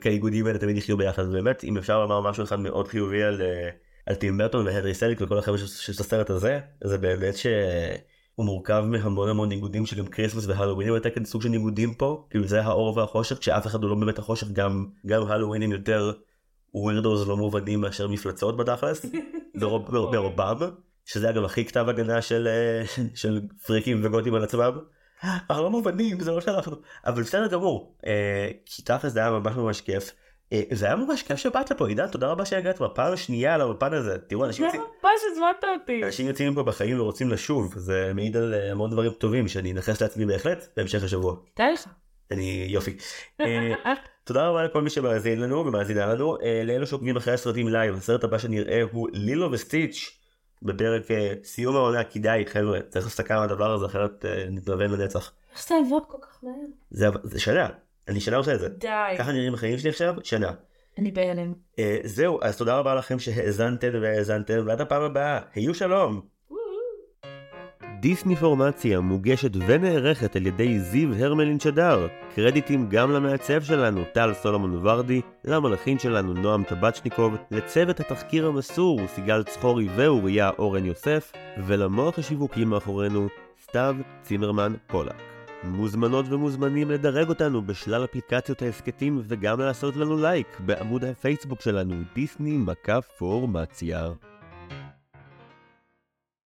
כי הניגודים האלה תמיד יחיו ביחד באמת אם אפשר לומר משהו אחד מאוד חיובי על, אה, על טים ברטון והנרי סליק וכל החבר'ה של הסרט הזה זה באמת שהוא מורכב מהמון המון ניגודים שגם Christmas והלווינים הייתה כאן סוג של ניגודים פה כאילו זה האור והחושך כשאף אחד הוא לא באמת החושך גם גם הלווינים יותר weirdos לא מובנים מאשר מפלצות בתכלס ברובם. שזה אגב הכי כתב הגנה של, אה, של פריקים וגותים על עצמם. אנחנו לא מובנים זה לא שאנחנו אבל בסדר גמור אה, כי תכל'ס זה היה ממש ממש כיף. אה, זה היה ממש כיף שבאת לפה עידן תודה רבה שהגעת בפעם השנייה על האולפן הזה תראו אנשים יוצאים מה שהזמנת אותי אנשים יוצאים פה בחיים ורוצים לשוב זה מעיד על המון דברים טובים שאני אנכס לעצמי בהחלט בהמשך השבוע. תאר לך. אני יופי. תודה רבה לכל מי שמאזין לנו ומאזינה לנו לאלו שעוקבים אחרי הסרטים לייב הסרט הבא שנראה הוא לילו וסטיץ' בפרק אה, סיום העונה כדאי חבר'ה צריך להסתכל על הדבר הזה אחרת אה, נתנוון לנצח. איך זה יעבוד כל כך מהר? זה, זה שנה אני שנה עושה את זה. די. ככה נראים החיים שלי עכשיו שנה. אני בהלם. אה, זהו אז תודה רבה לכם שהאזנתם והאזנתם ועד הפעם הבאה היו שלום. דיסנפורמציה מוגשת ונערכת על ידי זיו הרמלין שדר. קרדיטים גם למעצב שלנו, טל סולומון ורדי, למלאכין שלנו, נועם טבצ'ניקוב, לצוות התחקיר המסור, סיגל צחורי ואוריה אורן יוסף, ולמוח השיווקי מאחורינו, סתיו צימרמן פולק. מוזמנות ומוזמנים לדרג אותנו בשלל אפליקציות ההסכתים וגם לעשות לנו לייק בעמוד הפייסבוק שלנו, דיסני מקף פורמציה.